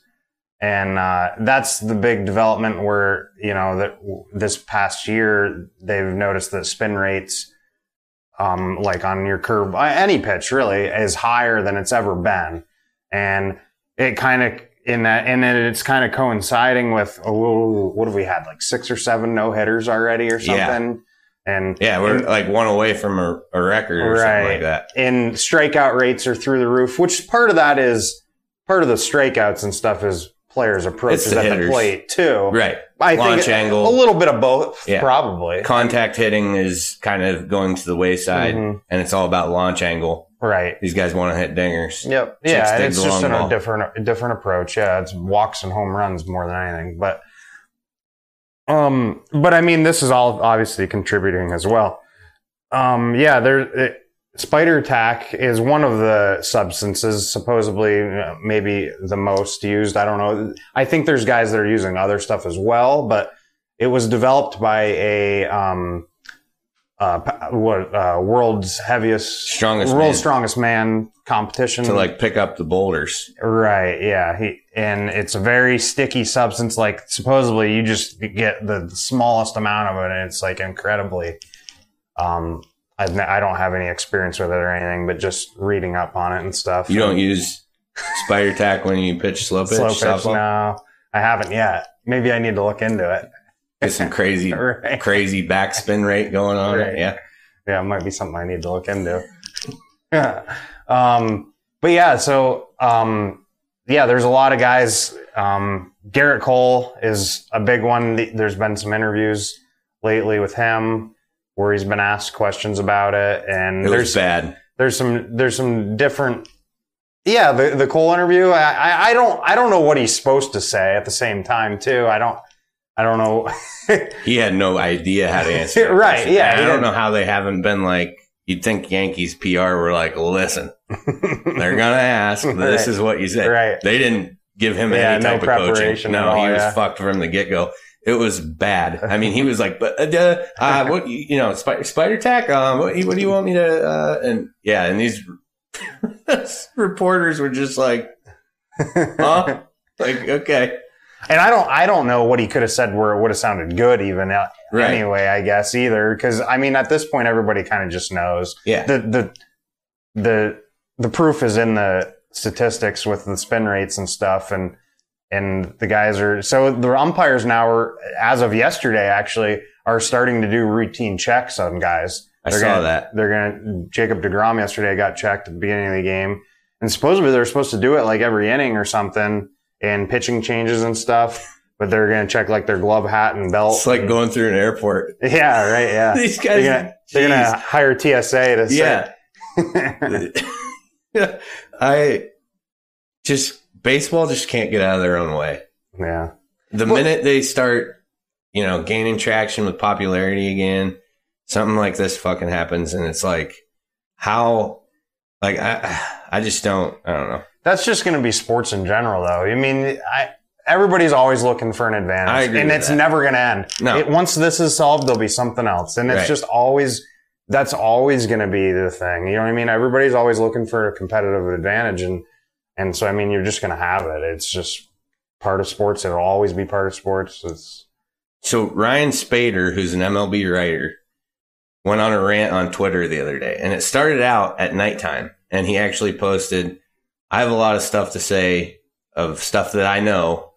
And, uh, that's the big development where, you know, that this past year, they've noticed that spin rates, um, like on your curve, any pitch really is higher than it's ever been. And it kind of, in that, and then it's kind of coinciding with, oh, what have we had? Like six or seven no hitters already or something. Yeah. And Yeah, we're and- like one away from a, a record or something like that. and strikeout rates are through the roof, which part of that is part of the strikeouts and stuff is players' approaches the at the plate too. Right. I Launch think angle. a little bit of both, Yeah. probably. Contact hitting is kind of going to the wayside, Mhm. and it's all about launch angle. Right. These guys want to hit dingers. Yep. Six Yeah, digs it's just in a different different approach. Yeah, it's walks and home runs more than anything. But um, but I mean, this is all obviously contributing as well. Um, yeah, there. It, Spider tack is one of the substances, supposedly uh, maybe the most used. I don't know. I think there's guys that are using other stuff as well, but it was developed by a um, uh, what uh, world's heaviest, Strongest world's man. strongest man competition To like pick up the boulders. Right. Yeah. He and it's a very sticky substance. Like supposedly you just get the smallest amount of it, and it's like incredibly. Um, I don't have any experience with it or anything, but just reading up on it and stuff. You don't use spider tack when you pitch slow pitch. slow pitch. No, I haven't yet. Maybe I need to look into it. Get some crazy, Right. crazy backspin rate going on. Right. Yeah. Yeah, it might be something I need to look into. um, but yeah, so um, yeah, there's a lot of guys. Um, Gerrit Cole is a big one. There's been some interviews lately with him where he's been asked questions about it, and It there's bad. there's some there's some different. Yeah, the the Cole interview. I, I I don't I don't know what he's supposed to say at the same time too. I don't I don't know. He had no idea how to answer. Right, yeah, I don't know how they haven't been like, you'd think Yankees PR were like, listen, they're going to ask. This Right. is what you said. Right. They didn't give him Yeah, any no type of coaching. No, all, he was yeah. fucked from the get go. It was bad. I mean, he was like, but, uh, uh, what, you you know, spider, spider tack, um, what, what do you want me to, uh, and yeah, and these reporters were just like, huh? like, okay. And I don't, I don't know what he could have said where it would have sounded good, even uh, Right. anyway. I guess either because I mean, at this point, everybody kind of just knows Yeah. the the the the proof is in the statistics with the spin rates and stuff, and and the guys are so the umpires now are as of yesterday actually are starting to do routine checks on guys. I They're saw gonna, that. They're gonna Jacob Degrom yesterday got checked at the beginning of the game, and supposedly they're supposed to do it like every inning or something, and pitching changes and stuff. But they're gonna check like their glove hat and belt. It's like going through an airport. yeah, right, yeah. These guys, they're gonna, they're gonna hire TSA to yeah. I just baseball just can't get out of their own way. yeah. The Well- minute they start, you know, gaining traction with popularity again, something like this fucking happens, and it's like, how, like I, I just don't, I don't know. That's just going to be sports in general, though. I mean, I, everybody's always looking for an advantage, and it's that. never going to end. No. It, once this is solved, there'll be something else, and it's Right. just always that's always going to be the thing. You know what I mean? Everybody's always looking for a competitive advantage, and and so I mean, you're just going to have it. It's just part of sports. It'll always be part of sports. It's So Ryan Spaeder, who's an MLB writer, went on a rant on Twitter the other day, and it started out at nighttime, and he actually posted, "I have a lot of stuff to say of stuff that I know,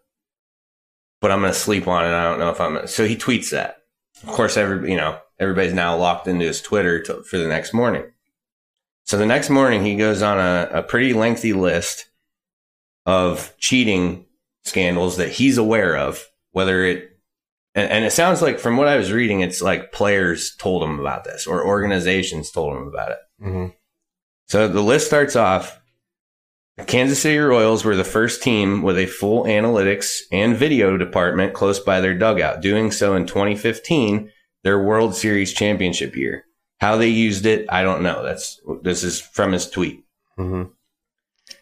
but I'm going to sleep on it. I don't know if I'm." Gonna. So he tweets that. Of course, every you know everybody's now locked into his Twitter to, for the next morning. So the next morning, he goes on a, a pretty lengthy list of cheating scandals that he's aware of, whether it, and, and it sounds like from what I was reading, it's like players told him about this or organizations told him about it. hmm So the list starts off. Kansas City Royals were the first team with a full analytics and video department close by their dugout, doing so in 2015, their World Series championship year. How they used it, I don't know. That's this is from his tweet. hmm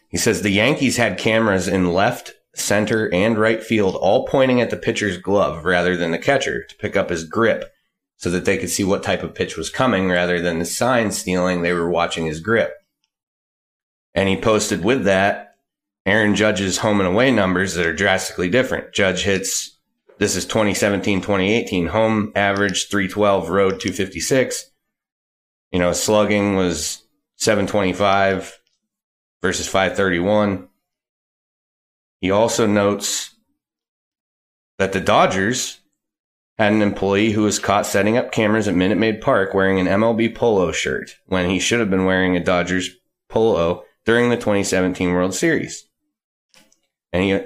He says the Yankees had cameras in left, center, and right field, all pointing at the pitcher's glove rather than the catcher to pick up his grip so that they could see what type of pitch was coming rather than the sign stealing. They were watching his grip. And he posted with that Aaron Judge's home and away numbers that are drastically different. Judge hits, this is 2017, 2018, home average 312, road 256. You know, slugging was 725 versus 531. He also notes that the Dodgers had an employee who was caught setting up cameras at Minute Maid Park wearing an MLB polo shirt when he should have been wearing a Dodgers polo during the 2017 World Series. And he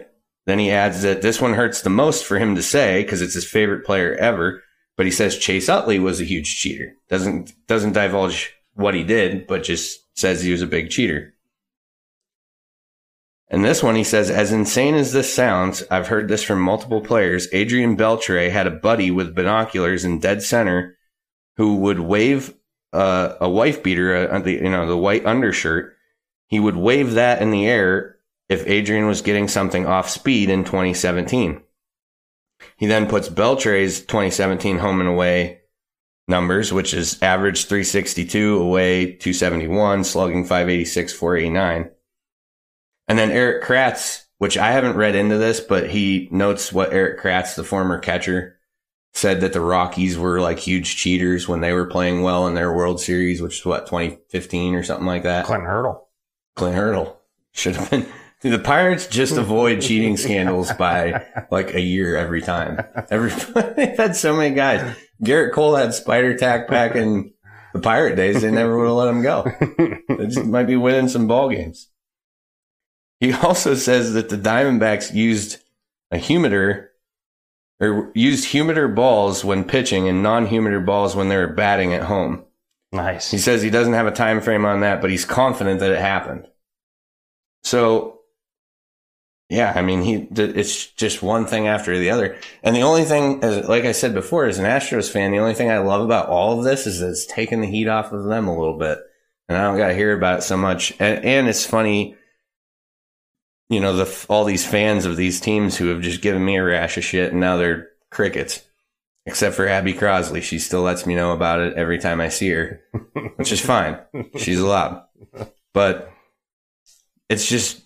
then he adds that this one hurts the most for him to say because it's his favorite player ever. But he says Chase Utley was a huge cheater. Doesn't doesn't divulge what he did, but just says he was a big cheater. And this one, he says, as insane as this sounds, I've heard this from multiple players. Adrian Beltre had a buddy with binoculars in dead center who would wave uh, a wife beater, uh, the, you know, the white undershirt. He would wave that in the air if Adrian was getting something off speed in 2017. He then puts Beltre's 2017 home and away numbers, which is average 362, away 271, slugging 586, 489. And then Erik Kratz, which I haven't read into this, but he notes what Erik Kratz, the former catcher, said that the Rockies were like huge cheaters when they were playing well in their World Series, which is what, 2015 or something like that? Clint Hurdle. Clint Hurdle should have been. The Pirates just avoid cheating scandals by like a year every time. Every they've had so many guys. Gerrit Cole had spider tack back in the Pirate days. They never would have let him go. They just might be winning some ball games. He also says that the Diamondbacks used a humidor or used humidor balls when pitching and non-humidor balls when they were batting at home. Nice. He says he doesn't have a time frame on that, but he's confident that it happened. So, yeah, I mean, he it's just one thing after the other. And the only thing, like I said before, as an Astros fan, the only thing I love about all of this is that it's taking the heat off of them a little bit, and I don't got to hear about it so much. And, and it's funny, you know, the all these fans of these teams who have just given me a rash of shit, and now they're crickets. Except for Abby Crosley, she still lets me know about it every time I see her, which is fine. She's allowed. But it's just,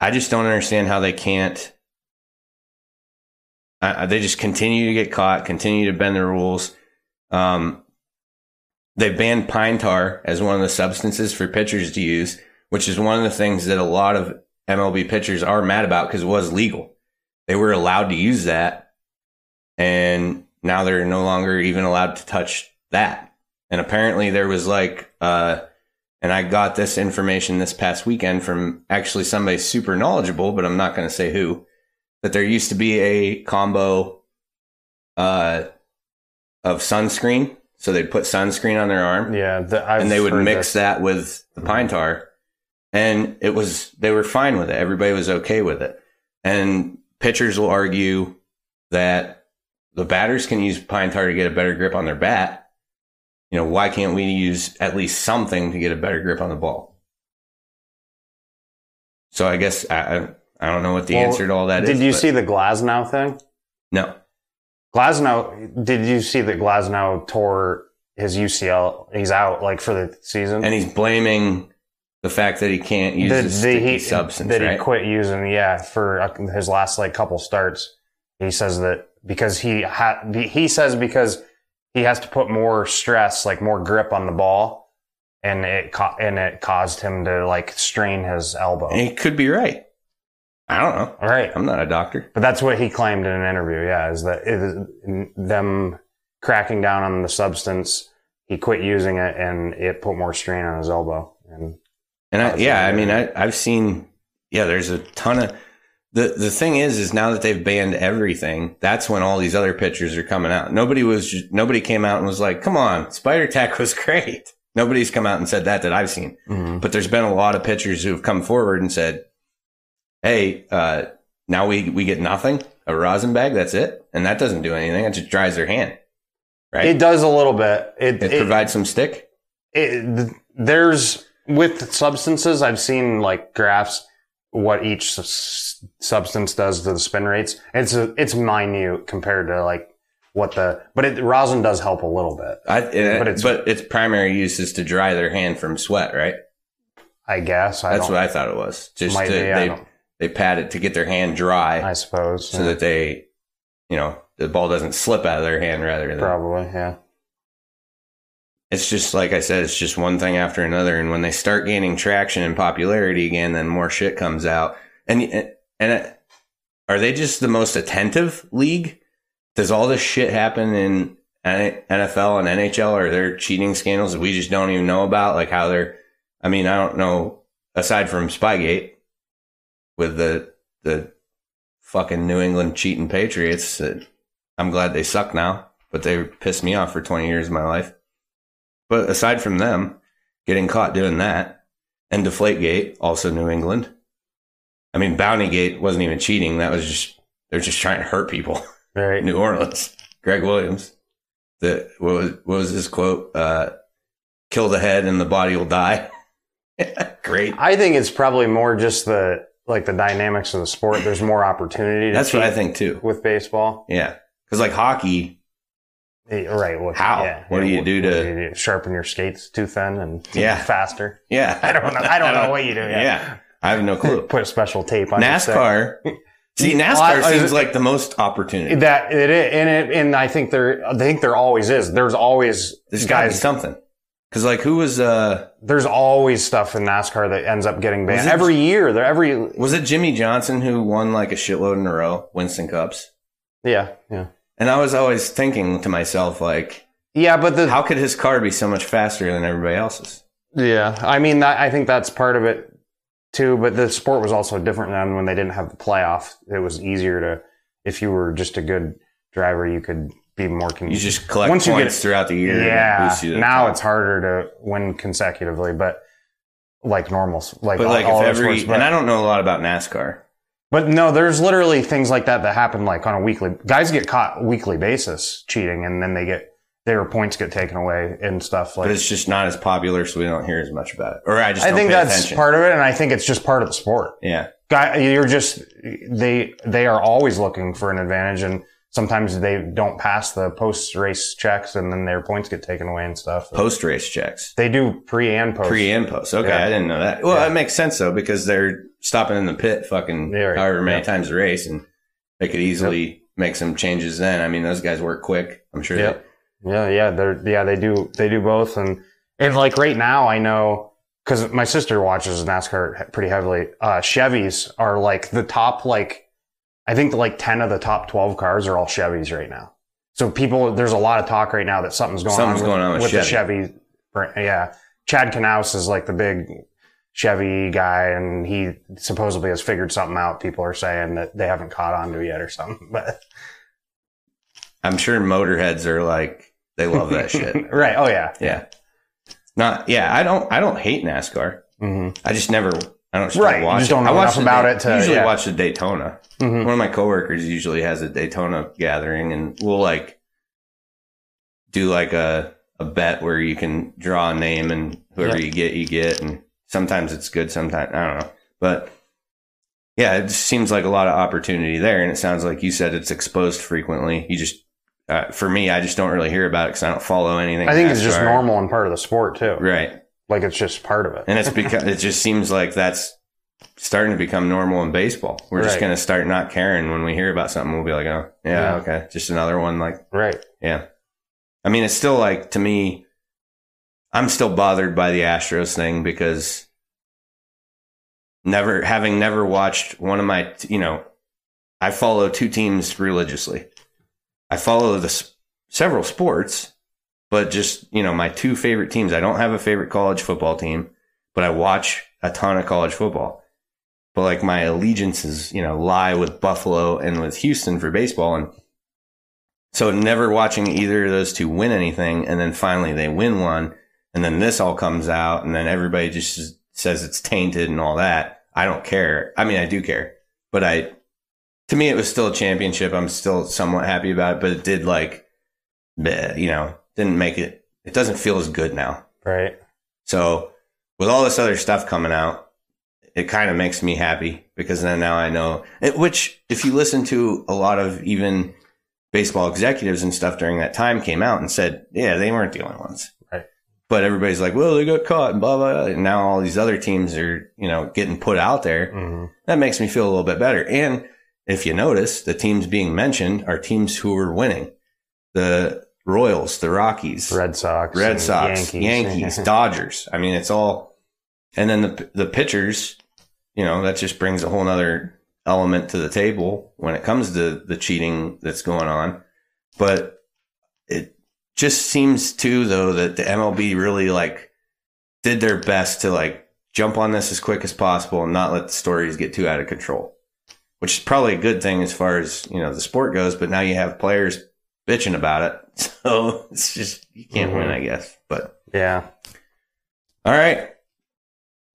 I just don't understand how they can't. I- they just continue to get caught, continue to bend the rules. Um, they banned pine tar as one of the substances for pitchers to use, which is one of the things that a lot of MLB pitchers are mad about because it was legal. They were allowed to use that, and now they're no longer even allowed to touch that. And apparently, there was like, uh, and I got this information this past weekend from actually somebody super knowledgeable, but I'm not going to say who. That there used to be a combo uh, of sunscreen, so they'd put sunscreen on their arm. Yeah, the, and they would mix that with the pine tar. And it was they were fine with it. Everybody was okay with it. And pitchers will argue that the batters can use pine tar to get a better grip on their bat you know why can't we use at least something to get a better grip on the ball so i guess i i, don't know what the Well, answer to all that is. Did you see the Glasnow thing? no Glasnow, did you see that Glasnow tore his UCL? He's out like for the season. and he's blaming the fact that he can't use the sticky he, substance that right he quit using, yeah, for uh, his last like couple starts. He says that because he had, he says because he has to put more stress, like more grip on the ball, and it ca- and it caused him to like strain his elbow. He could be right i don't know All right, i'm not a doctor but that's what he claimed in an interview. Yeah, is that it is them cracking down on the substance. He quit using it, and it put more strain on his elbow. And And I, yeah, I mean, I, I've seen, yeah, there's a ton of, the, the thing is, is now that they've banned everything, that's when all these other pitchers are coming out. Nobody was, nobody came out and was like, come on, Spider Tack was great. Nobody's come out and said that that I've seen. But there's been a lot of pitchers who have come forward and said, hey, uh, now we, we get nothing, a rosin bag, that's it. And that doesn't do anything. It just dries their hand. Right. it does a little bit. It, it it, provides some stick. it, there's with substances i've seen like graphs what each s- substance does to the spin rates it's a, it's minute compared to like what the but it rosin does help a little bit I, it- But but, it's- its primary use is to dry their hand from sweat, right? i guess i That's what I thought it was. Just to, be, they they pat it to get their hand dry, i suppose so yeah, that they, you know, the ball doesn't slip out of their hand. Rather than probably yeah it's just like I said, it's just one thing after another. And when they start gaining traction and popularity again, then more shit comes out. And and are they just the most attentive league? Does all this shit happen in NFL and NHL? Are there cheating scandals that we just don't even know about? Like how they're, I mean, I don't know. Aside from Spygate, with the the fucking New England cheating Patriots, I'm glad they suck now, but they pissed me off for 20 years of my life. But aside from them getting caught doing that, and Deflategate, also New England. I mean, Bountygate wasn't even cheating. That was just they're just trying to hurt people. right New Orleans. Gregg Williams. The what was what was his quote? Uh, "Kill the head and the body will die." Great. i think it's probably more just the like the dynamics of the sport there's more opportunity to That's what I think too. with baseball Yeah, because like hockey, right well, How? yeah, What do you do to- you sharpen your skates too thin and Yeah. faster yeah, I don't know. I don't know what you do. Yeah. Yeah, I have no clue. Put a special tape on. NASCAR. See, Well, NASCAR I- seems like the most opportunity. That it is, and it, and I think there, I think there always is. There's always There's got to be guys. something. Because like, who was uh There's always stuff in NASCAR that ends up getting banned it- every year. There every was it Jimmie Johnson who won like a shitload in a row, Winston Cups? yeah yeah And I was always thinking to myself, like, yeah. But the how could his car be so much faster than everybody else's? yeah, I mean that, I think that's part of it too. But the sport was also different than when they didn't have the playoff. It was easier to if you were just a good driver, you could be more. Con- You just collect Once you get- throughout the year. yeah. boost you to the Now top. it's harder to win consecutively, but like normal, like But all- like, all if other every sports, but- and I don't know a lot about NASCAR. But no, there's literally things like that that happen like on a weekly. Guys get caught weekly basis cheating, and then they get their points get taken away and stuff like. But it's just not as popular, so we don't hear as much about it. Or I just I think that's attention. part of it, and I think it's just part of the sport. Yeah, Guy, you're just they they are always looking for an advantage, and sometimes they don't pass the post race checks, and then their points get taken away and stuff. post race checks, they do pre and post. pre and post. Okay, Yeah. I didn't know that. Well, Yeah. it makes sense though because they're stopping in the pit, fucking Yeah, right. however many Yep. times the race, and they could easily make some changes. Then, I mean, those guys work quick. I'm sure. Yep. Yeah, yeah, they're yeah they do they do both, and and like right now I know because my sister watches NASCAR pretty heavily. Uh, Chevys are like the top like I think like ten of the top twelve cars are all Chevys right now. So people, there's a lot of talk right now that something's going Something's on going on with the Chevy. Chevy. brand. Yeah, Chad Knaus is like the big Chevy guy, and he supposedly has figured something out. People are saying that they haven't caught on to yet or something, but I'm sure motorheads are like they love that shit. right? Oh yeah. Yeah. Not yeah, I don't I don't hate NASCAR. hmm I just never I don't Right, watch just it. don't know I watch about Da- it to- usually yeah. watch the Daytona. hmm One of my coworkers usually has a Daytona gathering and we'll like do like a a bet where you can draw a name and whoever Yeah. you get you get and sometimes it's good sometimes I don't know. But yeah, it just seems like a lot of opportunity there and it sounds like you said it's exposed frequently. You just uh, for me, I just don't really hear about it because I don't follow anything. I think it's just normal and part of the sport too. right? Like it's just part of it. And it's because it just seems like that's starting to become normal in baseball. We're just going to start not caring when we hear about something. We'll be like, oh, yeah, Yeah. okay, just another one. Like, right. yeah. I mean, it's still like to me, I'm still bothered by the Astros thing because never having never watched one of my, you know, I follow two teams religiously. I follow the several sports, but just you know, my two favorite teams. I don't have a favorite college football team. but I watch a ton of college football. But like my allegiances, you know, lie with Buffalo and with Houston for baseball. And so never watching either of those two win anything. And then finally they win one. And then this all comes out and then everybody just says it's tainted and all that. I don't care. I mean, I do care, but I, to me, it was still a championship. I'm still somewhat happy about it, but it did like, you know, didn't make it, it doesn't feel as good now. Right. So with all this other stuff coming out, it kind of makes me happy because then now I know, which if you listen to a lot of even baseball executives and stuff during that time came out and said, yeah, they weren't the only ones. But everybody's like, well, they got caught and blah, blah, blah. And now all these other teams are, you know, getting put out there. Mm-hmm. That makes me feel a little bit better. And if you notice, the teams being mentioned are teams who are winning. The Royals, the Rockies, Red Sox, Red Sox, Yankees, Yankees Dodgers. I mean, it's all, and then the the pitchers, you know, that just brings a whole nother element to the table when it comes to the cheating that's going on. But it just seems too though that the MLB really like did their best to like jump on this as quick as possible and not let the stories get too out of control. Which is probably a good thing as far as, you know, the sport goes, but now you have players bitching about it. So it's just you can't win, Mhm. I guess. But yeah. all right.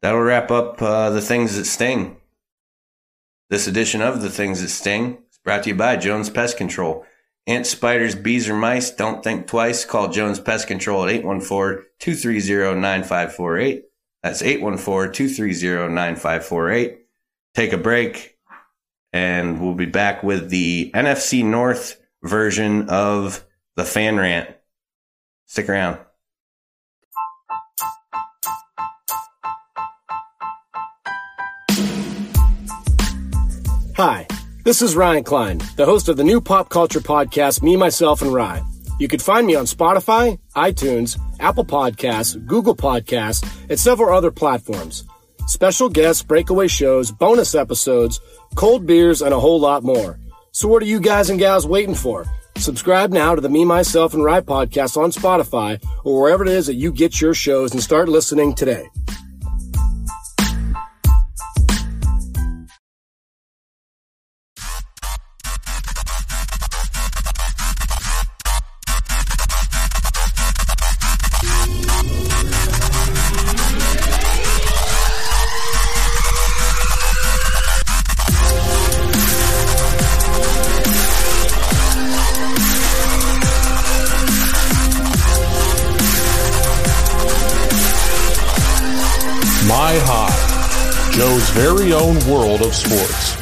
That'll wrap up uh, the things that sting. This edition of The Things That Sting is brought to you by Jones Pest Control. Ants, spiders, bees, or mice, don't think twice. Call Jones Pest Control at 814-230-9548. That's 814-230-9548. Take a break, and we'll be back with the NFC North version of the fan rant. Stick around. This is Ryan Klein, the host of the new pop culture podcast, Me, Myself, and Rye. You can find me on Spotify, iTunes, Apple Podcasts, Google Podcasts, and several other platforms. Special guests, breakaway shows, bonus episodes, cold beers, and a whole lot more. So what are you guys and gals waiting for? Subscribe now to the Me, Myself, and Rye podcast on Spotify or wherever it is that you get your shows and start listening today. World of sports.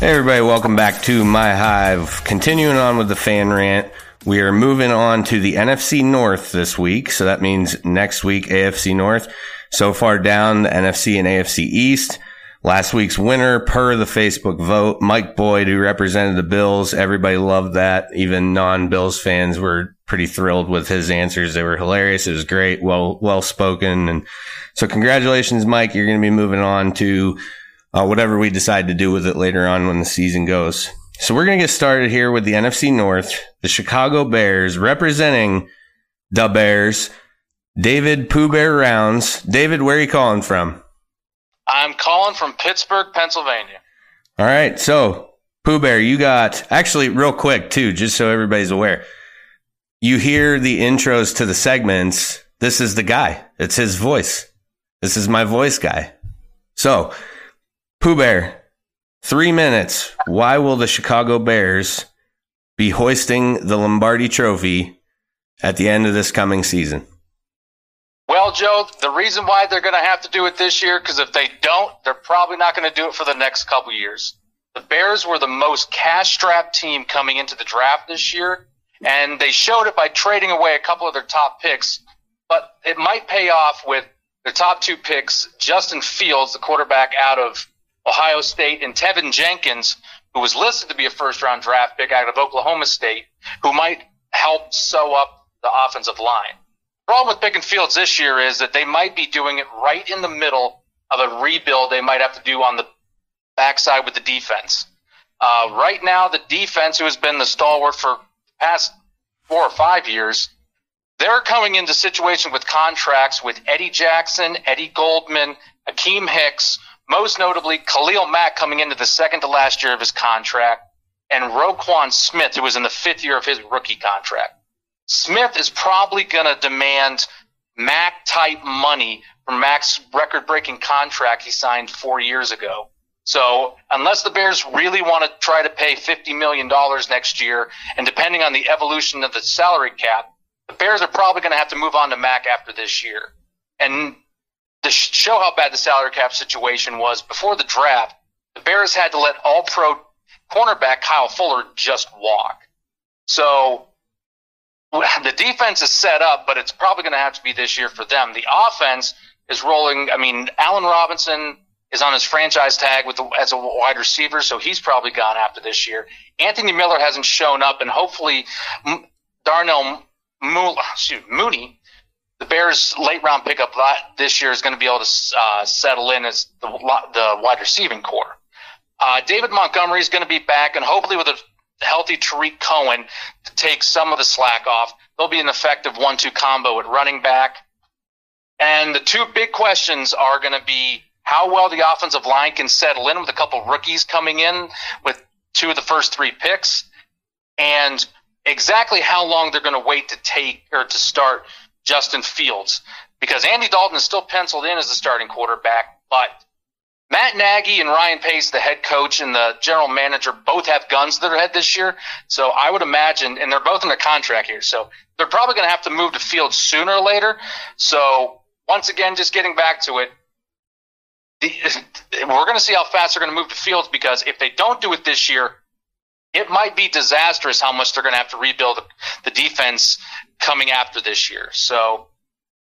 Hey everybody, welcome back to My Hive. Continuing on with the fan rant, we are moving on to the NFC North this week. So that means next week, AFC North. So far down, the NFC and AFC East. Last week's winner, per the Facebook vote, Mike Boyd, who represented the Bills. Everybody loved that. Even non-Bills fans were pretty thrilled with his answers. They were hilarious. It was great, well, well spoken. And so congratulations, Mike. You're going to be moving on to uh, whatever we decide to do with it later on when the season goes. So we're going to get started here with the NFC North, the Chicago Bears representing the Bears. David Pooh Bear Rounds. David, where are you calling from? I'm calling from Pittsburgh, Pennsylvania. All right. So Pooh Bear, you got actually real quick too, just so everybody's aware. You hear the intros to the segments. This is the guy. It's his voice. This is my voice guy. So Pooh Bear, three minutes. Why will the Chicago Bears be hoisting the Lombardi trophy at the end of this coming season? Well, Joe, the reason why they're going to have to do it this year, because if they don't, they're probably not going to do it for the next couple years. The Bears were the most cash strapped team coming into the draft this year, and they showed it by trading away a couple of their top picks. But it might pay off with their top two picks Justin Fields, the quarterback out of Ohio State, and Teven Jenkins, who was listed to be a first round draft pick out of Oklahoma State, who might help sew up the offensive line The problem with picking Fields this year is that they might be doing it right in the middle of a rebuild they might have to do on the backside with the defense. Uh, right now, the defense, who has been the stalwart for past four or five years, they're coming into situation with contracts with Eddie Jackson, Eddie Goldman, Akiem Hicks, most notably Khalil Mack coming into the second to last year of his contract, and Roquan Smith, who was in the fifth year of his rookie contract. Smith is probably going to demand Mack type money for Mack's record breaking contract he signed four years ago. So unless the Bears really want to try to pay $50 million next year, and depending on the evolution of the salary cap, the Bears are probably going to have to move on to Mack after this year. And to show how bad the salary cap situation was before the draft, the Bears had to let all pro cornerback Kyle Fuller just walk. So the defense is set up, but it's probably going to have to be this year for them. The offense is rolling. I mean, Allen Robinson is on his franchise tag with the, as a wide receiver, so he's probably gone after this year. Anthony Miller hasn't shown up, and hopefully Darnell Mooney, the Bears' late round pickup this year, is going to be able to uh, settle in as the, the wide receiving core. Uh, David Montgomery is going to be back, and hopefully with a healthy Tarik Cohen to take some of the slack off. They'll be an effective one-two combo at running back. And the two big questions are going to be how well the offensive line can settle in with a couple rookies coming in with two of the first three picks, and exactly how long they're going to wait to take or to start Justin Fields. Because Andy Dalton is still penciled in as the starting quarterback, but Matt Nagy and Ryan Pace, the head coach and the general manager, both have guns to their head this year. So I would imagine, and they're both in a contract here, so they're probably going to have to move to field sooner or later. So once again, just getting back to it, the, we're going to see how fast they're going to move to Fields because if they don't do it this year, it might be disastrous how much they're going to have to rebuild the defense coming after this year. So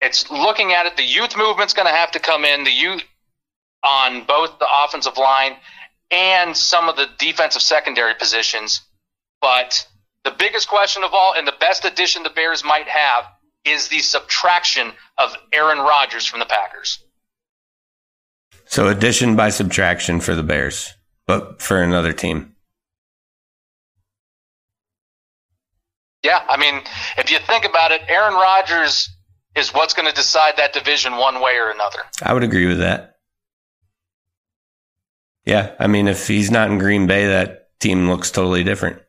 it's looking at it. The youth movement's going to have to come in. The youth on both the offensive line and some of the defensive secondary positions. But the biggest question of all, and the best addition the Bears might have, is the subtraction of Aaron Rodgers from the Packers. So addition by subtraction for the Bears, but for another team. Yeah, I mean, if you think about it, Aaron Rodgers is what's going to decide that division one way or another. I would agree with that. Yeah, I mean, if he's not in Green Bay, that team looks totally different.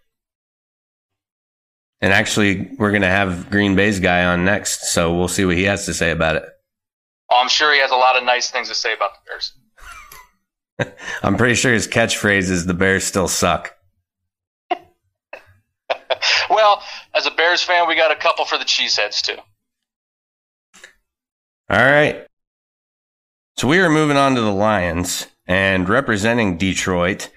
And actually, we're going to have Green Bay's guy on next, so we'll see what he has to say about it. Oh, I'm sure he has a lot of nice things to say about the Bears. I'm pretty sure his catchphrase is "the Bears still suck." well, as a Bears fan, we got a couple for the cheeseheads too. All right. So we are moving on to the Lions. And representing Detroit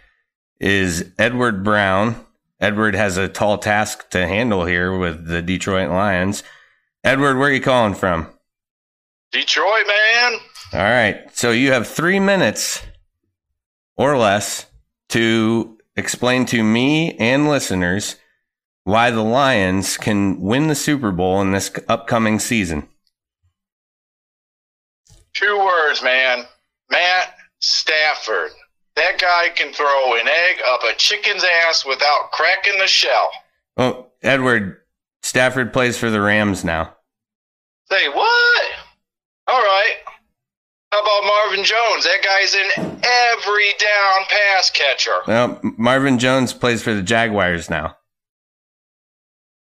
is Edward Brown. Edward has a tall task to handle here with the Detroit Lions. Edward, where are you calling from? Detroit, man. All right. So you have three minutes or less to explain to me and listeners why the Lions can win the Super Bowl in this upcoming season. Two words, man. Matt Stafford. That guy can throw an egg up a chicken's ass without cracking the shell. Oh, Edward, Stafford plays for the Rams now. Say what? All right. How about Marvin Jones? That guy's in every down pass catcher. Well, Marvin Jones plays for the Jaguars now.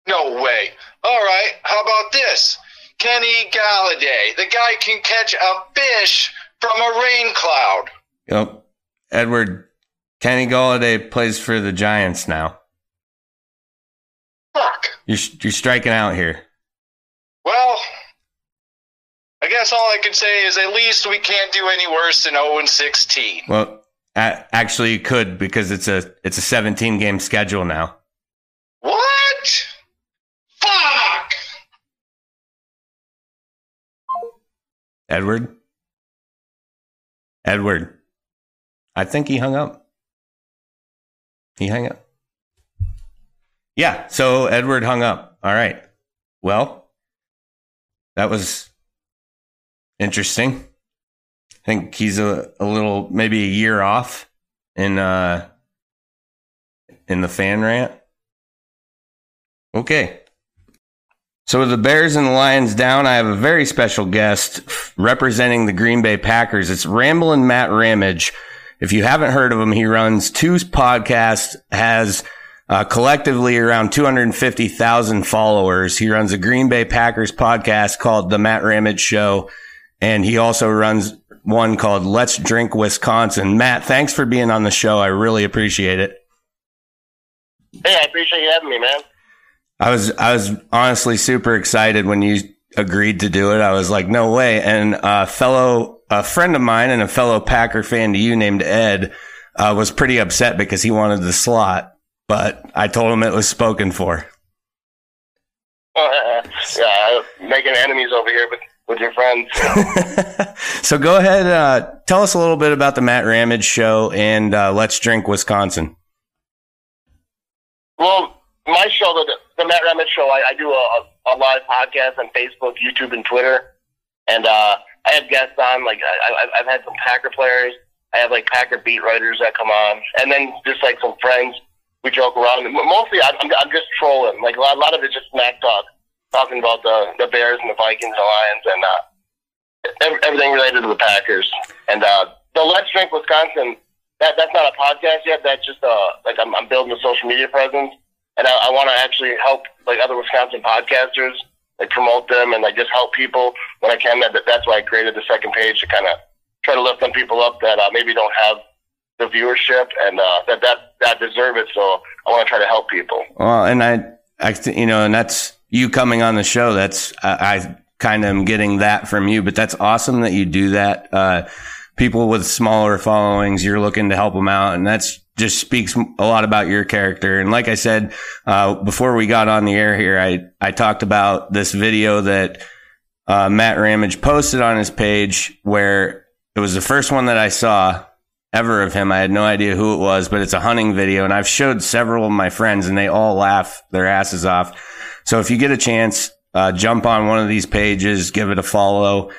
No way. All right. How about this? Kenny Golladay. The guy can catch a fish from a rain cloud. Yep. Edward Kenny Golladay plays for the Giants now. Fuck. You're, you're striking out here. Well, I guess all I can say is at least we can't do any worse than 0 and 16. Well, actually, you could because it's a it's a 17 game schedule now. What? Fuck. Edward. Edward. I think he hung up. He hung up. Yeah, so Edward hung up. All right. Well, that was interesting. I think he's a, a little maybe a year off in uh in the fan rant. Okay. So with the Bears and the Lions down, I have a very special guest representing the Green Bay Packers. It's Ramblin' Matt Ramage. If you haven't heard of him, he runs two podcasts, has uh, collectively around 250,000 followers. He runs a Green Bay Packers podcast called The Matt Ramage Show, and he also runs one called Let's Drink Wisconsin. Matt, thanks for being on the show. I really appreciate it. Hey, I appreciate you having me, man. I was I was honestly super excited when you agreed to do it. I was like, no way. And a fellow, a friend of mine and a fellow Packer fan to you named Ed uh, was pretty upset because he wanted the slot, but I told him it was spoken for. yeah, making enemies over here with, with your friends. so go ahead, uh, tell us a little bit about the Matt Ramage show and uh, Let's Drink Wisconsin. Well, my show, the, the Matt Ramage show, I, I do a, a live podcast on Facebook, YouTube, and Twitter, and uh, I have guests on. Like I, I've had some Packer players. I have like Packer beat writers that come on, and then just like some friends. We joke around. Mostly, I'm, I'm just trolling. Like a lot, a lot of it's just smack talk, talking about the the Bears and the Vikings and the Lions and uh, everything related to the Packers. And uh, the Let's Drink Wisconsin. That that's not a podcast yet. That's just uh like I'm, I'm building a social media presence and I, I want to actually help like other Wisconsin podcasters, like promote them and like just help people when I can. That that's why I created the second page to kind of try to lift some people up that uh, maybe don't have the viewership and uh, that that that deserve it. So I want to try to help people. Well, and I, I, you know, and that's you coming on the show. That's I, I kind of am getting that from you, but that's awesome that you do that. Uh, people with smaller followings, you're looking to help them out, and that's just speaks a lot about your character. And like I said, uh, before we got on the air here, I, I talked about this video that, uh, Matt Ramage posted on his page where it was the first one that I saw ever of him. I had no idea who it was, but it's a hunting video and I've showed several of my friends and they all laugh their asses off. So if you get a chance, uh, jump on one of these pages, give it a follow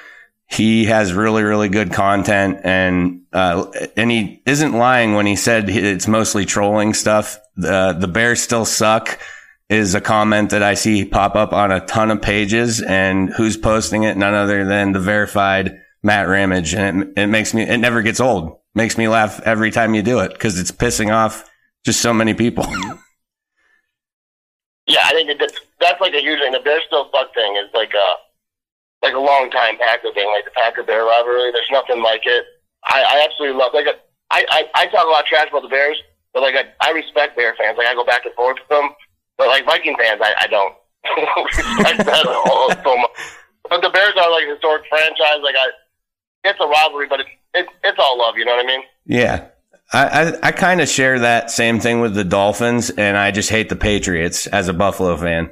he has really, really good content and, uh, and he isn't lying when he said it's mostly trolling stuff. The, the Bears still suck is a comment that I see pop up on a ton of pages and who's posting it? None other than the verified Matt Ramage. And it, it makes me, it never gets old. Makes me laugh every time you do it because it's pissing off just so many people. yeah, I think that's, that's like a huge thing. The Bears still fuck thing is like, uh, like a long time Packer thing, like the Packer Bear rivalry. There's nothing like it. I, I absolutely love. Like I, I, I talk a lot of trash about the Bears, but like I, I respect Bear fans. Like I go back and forth with them, but like Viking fans, I, I don't respect that all so much. But the Bears are like a historic franchise. Like I, it's a rivalry, but it's it's it's all love. You know what I mean? Yeah. I, I, I kind of share that same thing with the Dolphins, and I just hate the Patriots as a Buffalo fan.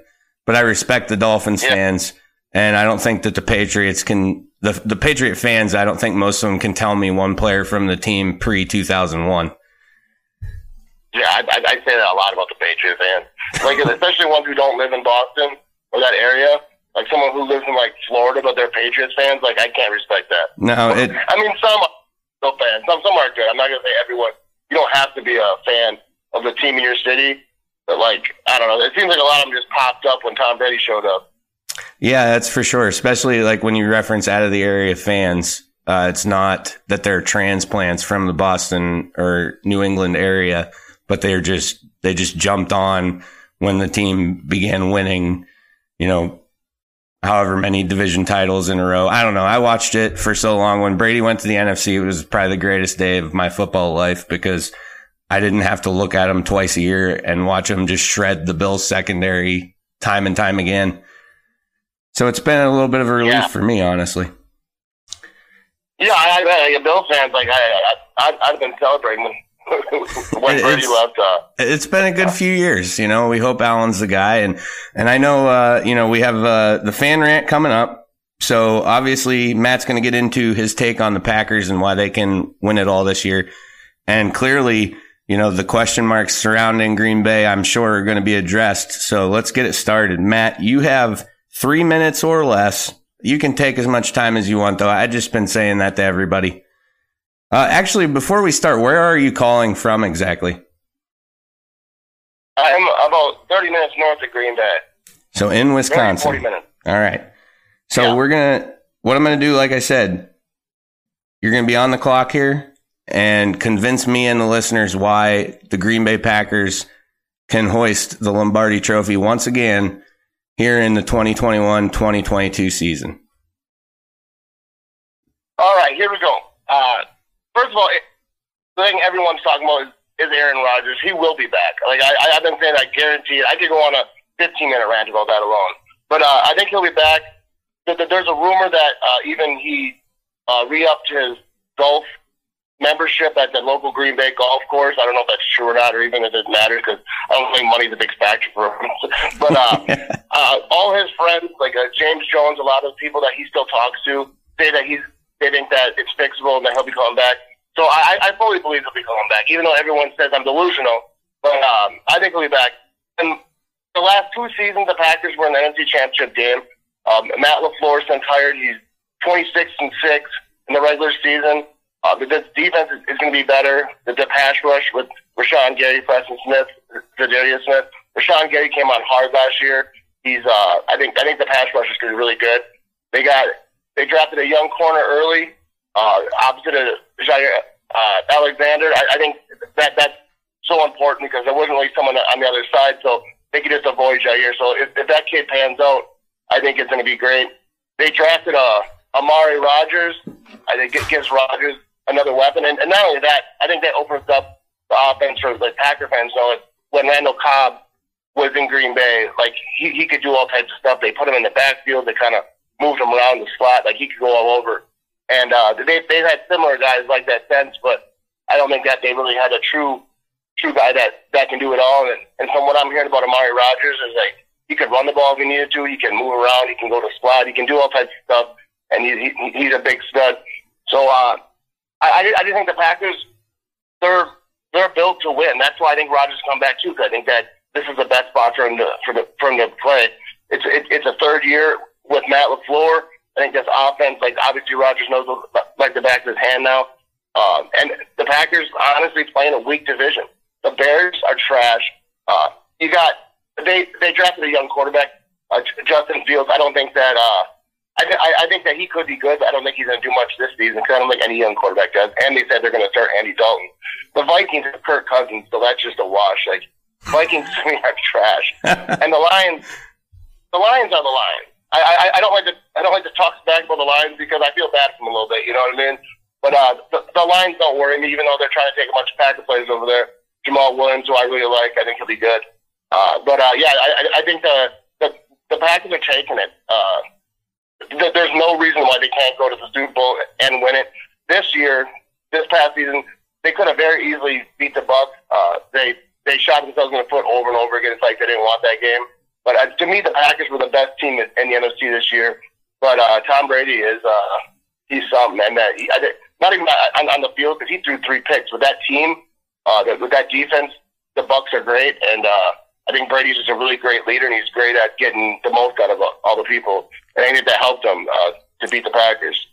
But I respect the Dolphins yeah. fans and I don't think that the Patriots can, the, the Patriot fans, I don't think most of them can tell me one player from the team pre 2001. Yeah, I, I, I say that a lot about the Patriot fans. Like, especially ones who don't live in Boston or that area. Like someone who lives in like Florida, but they're Patriots fans. Like, I can't respect that. No, it. I mean, some are fans. Some some are good. I'm not gonna say everyone. You don't have to be a fan of the team in your city. But like, I don't know. It seems like a lot of them just popped up when Tom Brady showed up. Yeah, that's for sure. Especially like when you reference out of the area fans. Uh, it's not that they're transplants from the Boston or New England area, but they're just, they just jumped on when the team began winning, you know, however many division titles in a row. I don't know. I watched it for so long. When Brady went to the NFC, it was probably the greatest day of my football life because I didn't have to look at him twice a year and watch him just shred the Bills secondary time and time again. So it's been a little bit of a relief yeah. for me, honestly. Yeah, I, I, I Bill fans like I, I I've been celebrating when Brady left. Uh, it's been a good few years. You know, we hope Allen's the guy, and and I know uh, you know we have uh, the fan rant coming up. So obviously Matt's going to get into his take on the Packers and why they can win it all this year, and clearly. You know, the question marks surrounding Green Bay, I'm sure are going to be addressed. So let's get it started. Matt, you have three minutes or less. You can take as much time as you want, though. I've just been saying that to everybody. Uh, actually, before we start, where are you calling from exactly? I'm about 30 minutes north of Green Bay. So in Wisconsin. 40 minutes. All right. So Yeah. we're gonna. What I'm gonna do, like I said, you're gonna be on the clock here and convince me and the listeners why the Green Bay Packers can hoist the Lombardi Trophy once again here in the 2021-2022 season. All right, here we go. Uh, first of all, it, the thing everyone's talking about is, is Aaron Rodgers. He will be back. Like I, I've been saying, I guarantee it. I could go on a 15 minute rant about that alone. But uh, I think he'll be back. Th- th- There's a rumor that uh, even he uh, re-upped his golf membership at the local Green Bay golf course. I don't know if that's true or not, or even if it matters, because I don't think money's a big factor for him. but uh, uh, all his friends, like uh, James Jones, a lot of people that he still talks to, say that he's they think that it's fixable and that he'll be coming back. So I, I fully believe he'll be coming back, even though everyone says I'm delusional. But um, I think he'll be back. And the last two seasons, the Packers were in the NFC Championship game. Um, Matt LaFleur's been tired. He's 26 and six in the regular season. Uh, the the defense is, is going to be better. The, the pass rush with Rashan Gary, Preston Smith, Za'Darius Smith. Rashan Gary came on hard last year. He's, uh, I think, I think the pass rush is going to be really good. They got, they drafted a young corner early, uh, opposite of Jaire uh, Alexander. I, I think that that's so important because there wasn't really someone on the other side, so they could just avoid Jaire. So if, if that kid pans out, I think it's going to be great. They drafted uh, Amari Rodgers. I think it gives Rodgers another weapon, and, and not only that, I think that opens up the offense for like Packer fans. Know it when Randall Cobb was in Green Bay, like he, he could do all types of stuff. They put him in the backfield. They kind of moved him around the slot, like he could go all over. And uh, they they've had similar guys like that since, but I don't think that they really had a true true guy that that can do it all. And and from what I'm hearing about Amari Rodgers is like he could run the ball if he needed to. He can move around. He can go to slot. He can do all types of stuff. And he, he he's a big stud. So uh, I I just- think the Packers they're they're built to win. That's why I think Rodgers come back too. 'cause I think that this is the best spot for him to for the for him to play. It's it, it's a third year with Matt Lafleur. I think this offense, like obviously Rodgers knows like the back of his hand now. Um, and the Packers honestly playing a weak division. The Bears are trash. Uh, you got they they drafted a young quarterback, uh, Justin Fields. I don't think that. Uh, I, th- I I think that he could be good, but I don't think he's going to do much this season because I don't think any young quarterback does. And they said they're going to start Andy Dalton. The Vikings have Kirk Cousins, so that's just a wash. Like Vikings to me are trash, and the Lions, the Lions are the Lions. I, I I don't like to I don't like to talk back about the Lions because I feel bad for them a little bit. You know what I mean? But uh, the, the Lions don't worry me, even though they're trying to take a bunch of Packer players over there. Jamaal Williams, who I really like, I think he'll be good. Uh, but uh, yeah, I, I- think the, the the Packers are taking it. Uh, there's no reason why they can't go to the Super Bowl and win it this year. This past season, they could have very easily beat the Bucks. Uh, they they shot themselves in the foot over and over again. It's like they didn't want that game. But uh, to me, the Packers were the best team in, the NFC this year. But uh, Tom Brady is uh, he's something, and that he, I think, not even on, on the field because he threw three picks. With that team, uh, with that defense, the Bucks are great, and uh, I think Brady's just a really great leader, and he's great at getting the most out of all the people. And I think that helped them uh, to beat the Packers.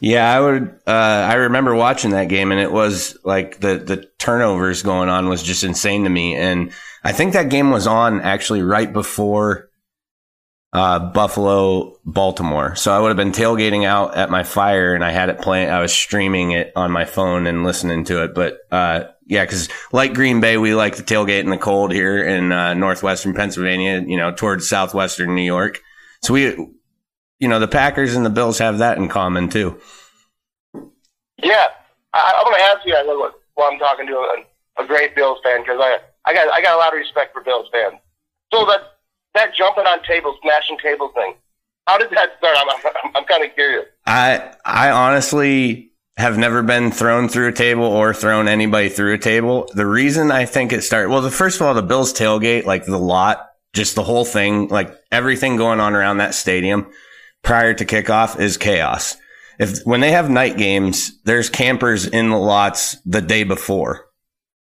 Yeah, I would. Uh, I remember watching that game, and it was like the the turnovers going on was just insane to me. And I think that game was on actually right before uh, Buffalo Baltimore. So I would have been tailgating out at my fire, and I had it playing. I was streaming it on my phone and listening to it. But uh, yeah, because like Green Bay, we like the tailgate in the cold here in uh, northwestern Pennsylvania. You know, towards southwestern New York. So we, you know, the Packers and the Bills have that in common too. Yeah, I, I'm going to ask you while while I'm talking to a, a great Bills fan because I I got I got a lot of respect for Bills fans. So that that jumping on tables, smashing tables thing, how did that start? I'm I'm, I'm kind of curious. I I honestly have never been thrown through a table or thrown anybody through a table. The reason I think it started well, the first of all, the Bills tailgate, like the lot, just the whole thing, like everything going on around that stadium prior to kickoff is chaos. If when they have night games, there's campers in the lots the day before.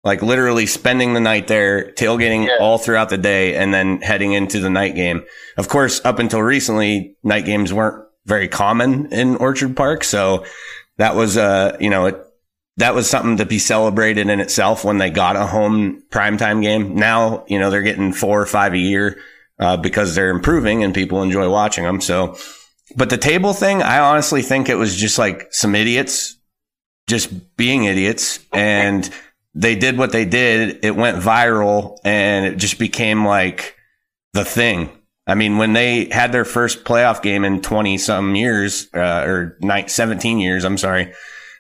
Like literally spending the night there, tailgating Yeah. all throughout the day and then heading into the night game. Of course, up until recently, night games weren't very common in Orchard Park. So that was, uh, you know, it, that was something to be celebrated in itself when they got a home primetime game. Now, you know, they're getting four or five a year. uh, because they're improving and people enjoy watching them. So, but the table thing, I honestly think it was just like some idiots just being idiots and they did what they did. It went viral and it just became like the thing. I mean, when they had their first playoff game in 20 some years, uh, or 17 years, I'm sorry,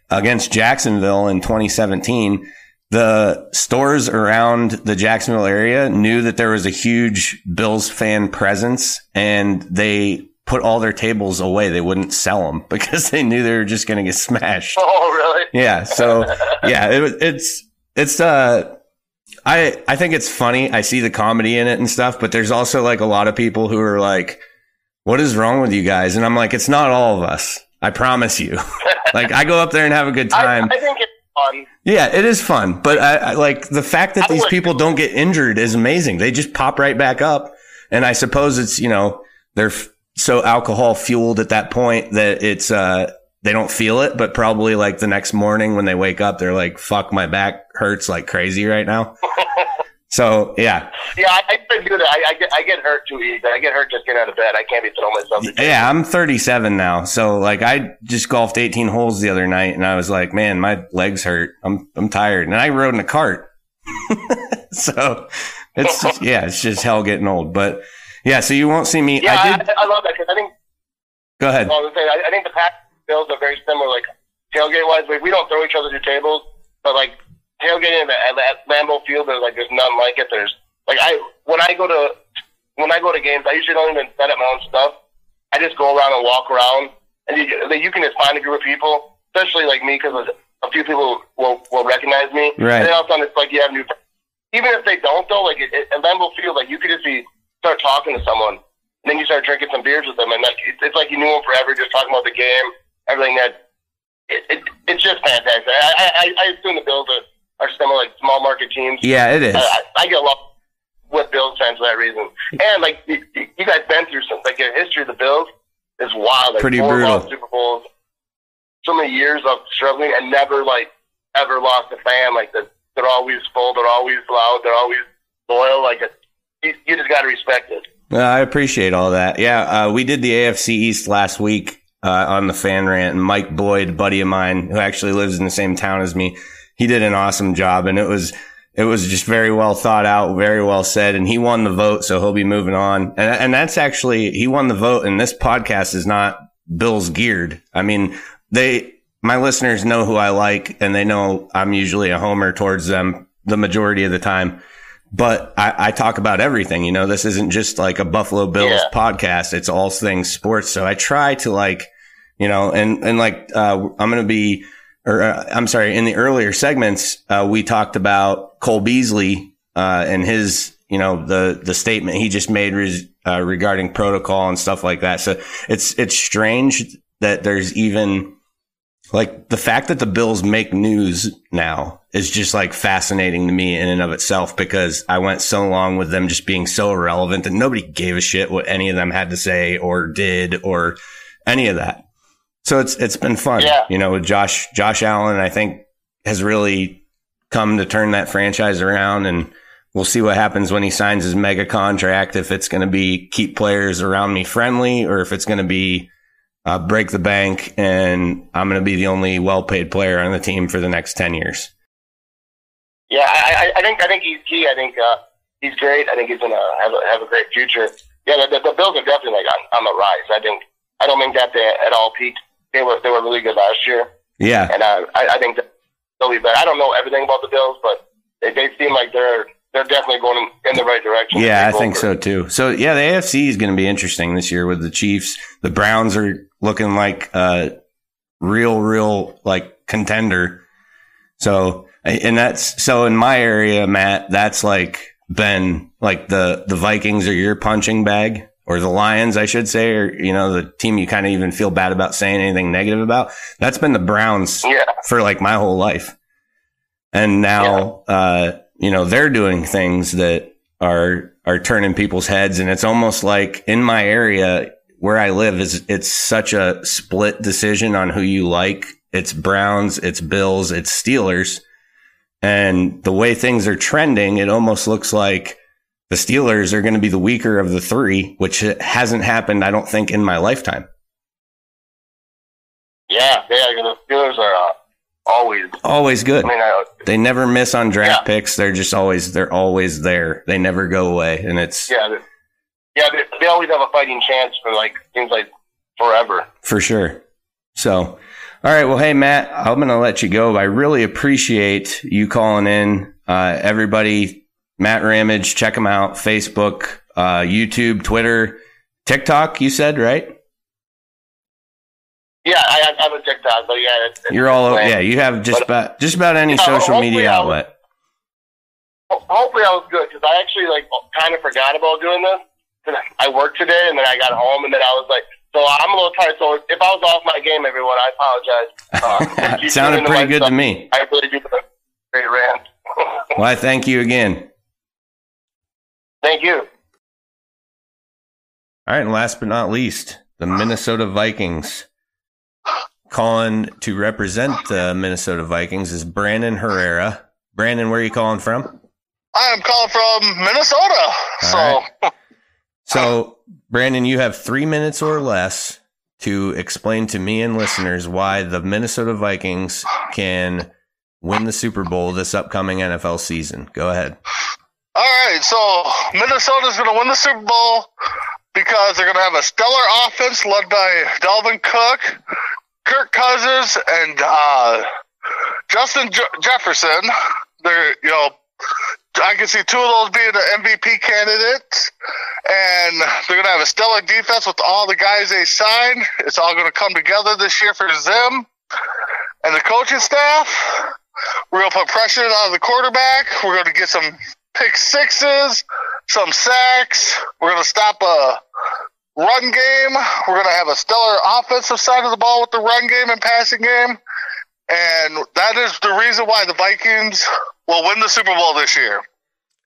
against Jacksonville in 2017, the stores around the Jacksonville area knew that there was a huge Bills fan presence and they put all their tables away. They wouldn't sell them because they knew they were just going to get smashed. Oh, really? Yeah. So yeah, it, it's, it's, uh, I, I think it's funny. I see the comedy in it and stuff, but there's also like a lot of people who are like, what is wrong with you guys? And I'm like, it's not all of us. I promise you. like I go up there and have a good time. I, I think it's fun. Yeah, it is fun, but I, I like the fact that these people don't get injured is amazing. They just pop right back up, and I suppose it's you know they're f- so alcohol fueled at that point that it's uh they don't feel it, but probably like the next morning when they wake up, they're like, "Fuck, my back hurts like crazy right now." so yeah, Yeah, I, I do that. I, I get I get hurt too easy. I get hurt just getting out of bed. I can't be throwing myself. yeah, I'm 37 now, so like I just golfed 18 holes the other night, and I was like, "Man, my legs hurt. I'm I'm tired," and I rode in a cart. so it's just, yeah, it's just hell getting old, but. Yeah, so you won't see me. Yeah, I I, did. I, love that because I think Go ahead. I, was gonna say, I, I think the Pack Bills are very similar. Like tailgate wise, like, we don't throw each other to tables, but like tailgating at, at Lambeau Field, there's like there's none like it. There's like I when I go to when I go to games, I usually don't even set up my own stuff. I just go around and walk around, and you, you can just find a group of people, especially like me, because a few people will will recognize me. Right. And then all of a sudden, it's like you have new. Even if they don't, though, like it, it, at Lambeau Field, like you could just be start talking to someone, and then you start drinking some beers with them, and like it's, it's like you knew them forever, just talking about the game, everything that. It, it, it's just fantastic. I, I, I assume the Bills are, are similar, like small market teams. Yeah, it is. I, I, I get along with Bills fans for that reason. And like you, you guys been through some like the history of the Bills is wild. Like Pretty four brutal. Super Bowls, so many years of struggling and never like ever lost a fan. Like the, they're always full, they're always loud, they're always loyal. Like it, you, you just got to respect it. Uh, I appreciate all that. Yeah, uh, we did the AFC East last week uh, on the fan rant, and Mike Boyd, a buddy of mine who actually lives in the same town as me, he did an awesome job, and it was it was just very well thought out, very well said, and he won the vote, so he'll be moving on. And and that's actually he won the vote, and this podcast is not Bills geared. I mean, they my listeners know who I like, and they know I'm usually a homer towards them the majority of the time but I, I, talk about everything. You know, this isn't just like a Buffalo Bills Yeah. podcast. It's all things sports. So I try to like, you know, and, and like, uh, I'm going to be, or uh, I'm sorry, in the earlier segments, uh, we talked about Cole Beasley, uh, and his, you know, the, the statement he just made res, uh, regarding protocol and stuff like that. So it's, it's strange that there's even, like the fact that the Bills make news now is just like fascinating to me in and of itself because I went so long with them just being so irrelevant that nobody gave a shit what any of them had to say or did or any of that. So it's it's been fun. Yeah. You know, with Josh Josh Allen, I think has really come to turn that franchise around and we'll see what happens when he signs his mega contract if it's going to be keep players around me friendly or if it's going to be uh, break the bank and I'm going to be the only well-paid player on the team for the next 10 years. Yeah, I, I, think I think he's key. I think uh, he's great. I think he's gonna have a, have a great future. Yeah, the, the, the Bills are definitely like on, on the rise. I think I don't think that they at all peaked. They were they were really good last year, Yeah. and I, I think they'll be better. I don't know everything about the Bills, but they, they seem like they're they're definitely going in, in the right direction. Yeah, I think over. so too. So yeah, the AFC is going to be interesting this year with the Chiefs. The Browns are looking like a real, real like contender. So, and that's, so in my area, Matt, that's like been like the, the Vikings are your punching bag or the Lions, I should say, or, you know, the team you kind of even feel bad about saying anything negative about. That's been the Browns Yeah, for like my whole life. And now, uh, you know, they're doing things that are, are turning people's heads. And it's almost like in my area where I live is, it's such a split decision on who you like. It's Browns, it's Bills, it's Steelers. And the way things are trending, it almost looks like the Steelers are going to be the weaker of the three, which hasn't happened, I don't think, in my lifetime. Yeah, yeah, the Steelers are uh, always Always good. I mean, I, They never miss on draft Yeah. picks. They're just always they're always there. They never go away, and it's yeah, they, yeah, they, they always have a fighting chance for like seems like forever. for sure. So, all right. Well, hey Matt, I'm gonna let you go. I really appreciate you calling in. Uh, everybody, Matt Ramage, check him out. Facebook, uh, YouTube, Twitter, TikTok. You said right? Yeah, I, I have a TikTok, but yeah, it's, it's You're all over. Yeah, you have just But- about just about any Yeah, social media outlet. Ho- Hopefully, I was good because I actually like kind of forgot about doing this. 'Cause I worked today, and then I got home, and then I was like, so I'm a little tired. So if I was off my game, everyone, I apologize. Uh, sounded tuned in to pretty good stuff. to me. I really do great rant. Well, I thank you again. Thank you. All right, and last but not least, the Minnesota Vikings. Calling to represent the Minnesota Vikings is Brandon Herrera. Brandon, where are you calling from? I am calling from Minnesota. so right. So, Brandon, you have three minutes or less to explain to me and listeners why the Minnesota Vikings can win the Super Bowl this upcoming NFL season. Go ahead. All right, so Minnesota's going to win the Super Bowl because they're going to have a stellar offense led by Dalvin Cook, Kirk Cousins, and uh, Justin Je- Jefferson. They're you know, I can see two of those being the MVP candidates, and they're going to have a stellar defense with all the guys they signed. It's all going to come together this year for them and the coaching staff. We're going to put pressure on the quarterback. We're going to get some pick sixes, some sacks. We're going to stop a run game. We're going to have a stellar offensive side of the ball with the run game and passing game. And that is the reason why the Vikings will win the Super Bowl this year.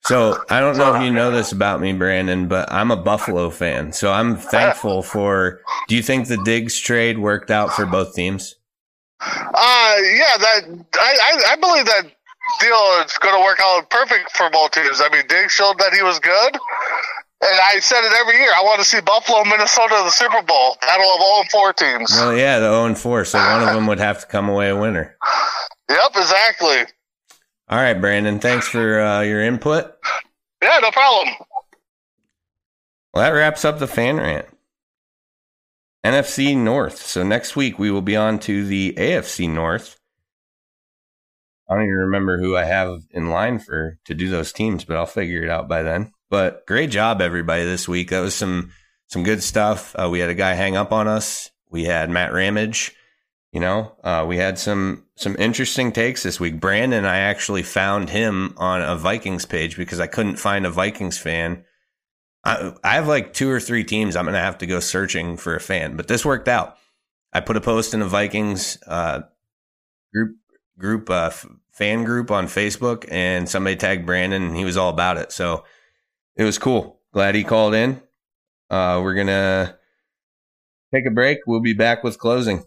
So I don't know if you know this about me, Brandon, but I'm a Buffalo fan. So I'm thankful for. Do you think the Diggs trade worked out for both teams? Uh, yeah, that I, I, I believe that deal It's going to work out perfect for both teams. I mean, Diggs showed that he was good, and I said it every year. I want to see Buffalo, Minnesota, the Super Bowl battle of all four teams. Well, yeah, the 0 and 4. So one of them would have to come away a winner. Yep, exactly. All right, Brandon. Thanks for uh, your input. Yeah, no problem. Well, that wraps up the fan rant. NFC North. So next week we will be on to the AFC North. I don't even remember who I have in line for to do those teams, but I'll figure it out by then. But great job, everybody, this week. That was some some good stuff. Uh, we had a guy hang up on us. We had Matt Ramage. You know, uh, we had some some interesting takes this week. Brandon, I actually found him on a Vikings page because I couldn't find a Vikings fan. I, I have like two or three teams. I'm gonna have to go searching for a fan, but this worked out. I put a post in a Vikings uh, group group uh, f- fan group on Facebook, and somebody tagged Brandon, and he was all about it. So it was cool. Glad he called in. Uh, we're gonna take a break. We'll be back with closing.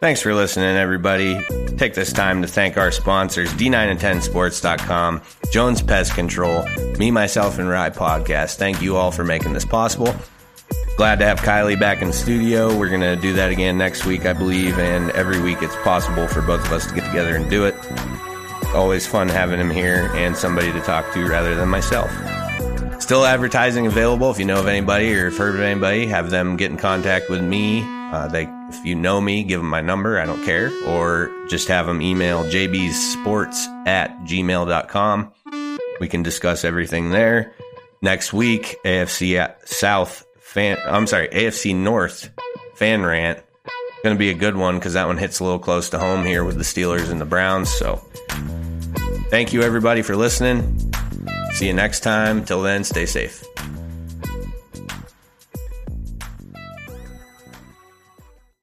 Thanks for listening, everybody. Take this time to thank our sponsors, D9 and 10sports.com, Jones Pest Control, Me, Myself, and Rye podcast. Thank you all for making this possible. Glad to have Kylie back in the studio. We're going to do that again next week, I believe, and every week it's possible for both of us to get together and do it. Always fun having him here and somebody to talk to rather than myself. Still advertising available. If you know of anybody or have heard of anybody, have them get in contact with me. Uh, they, if you know me, give them my number. I don't care. Or just have them email jbsports at gmail.com. We can discuss everything there. Next week, AFC South fan, I'm sorry, AFC North fan rant. Going to be a good one because that one hits a little close to home here with the Steelers and the Browns. So thank you everybody for listening. See you next time. Till then, stay safe.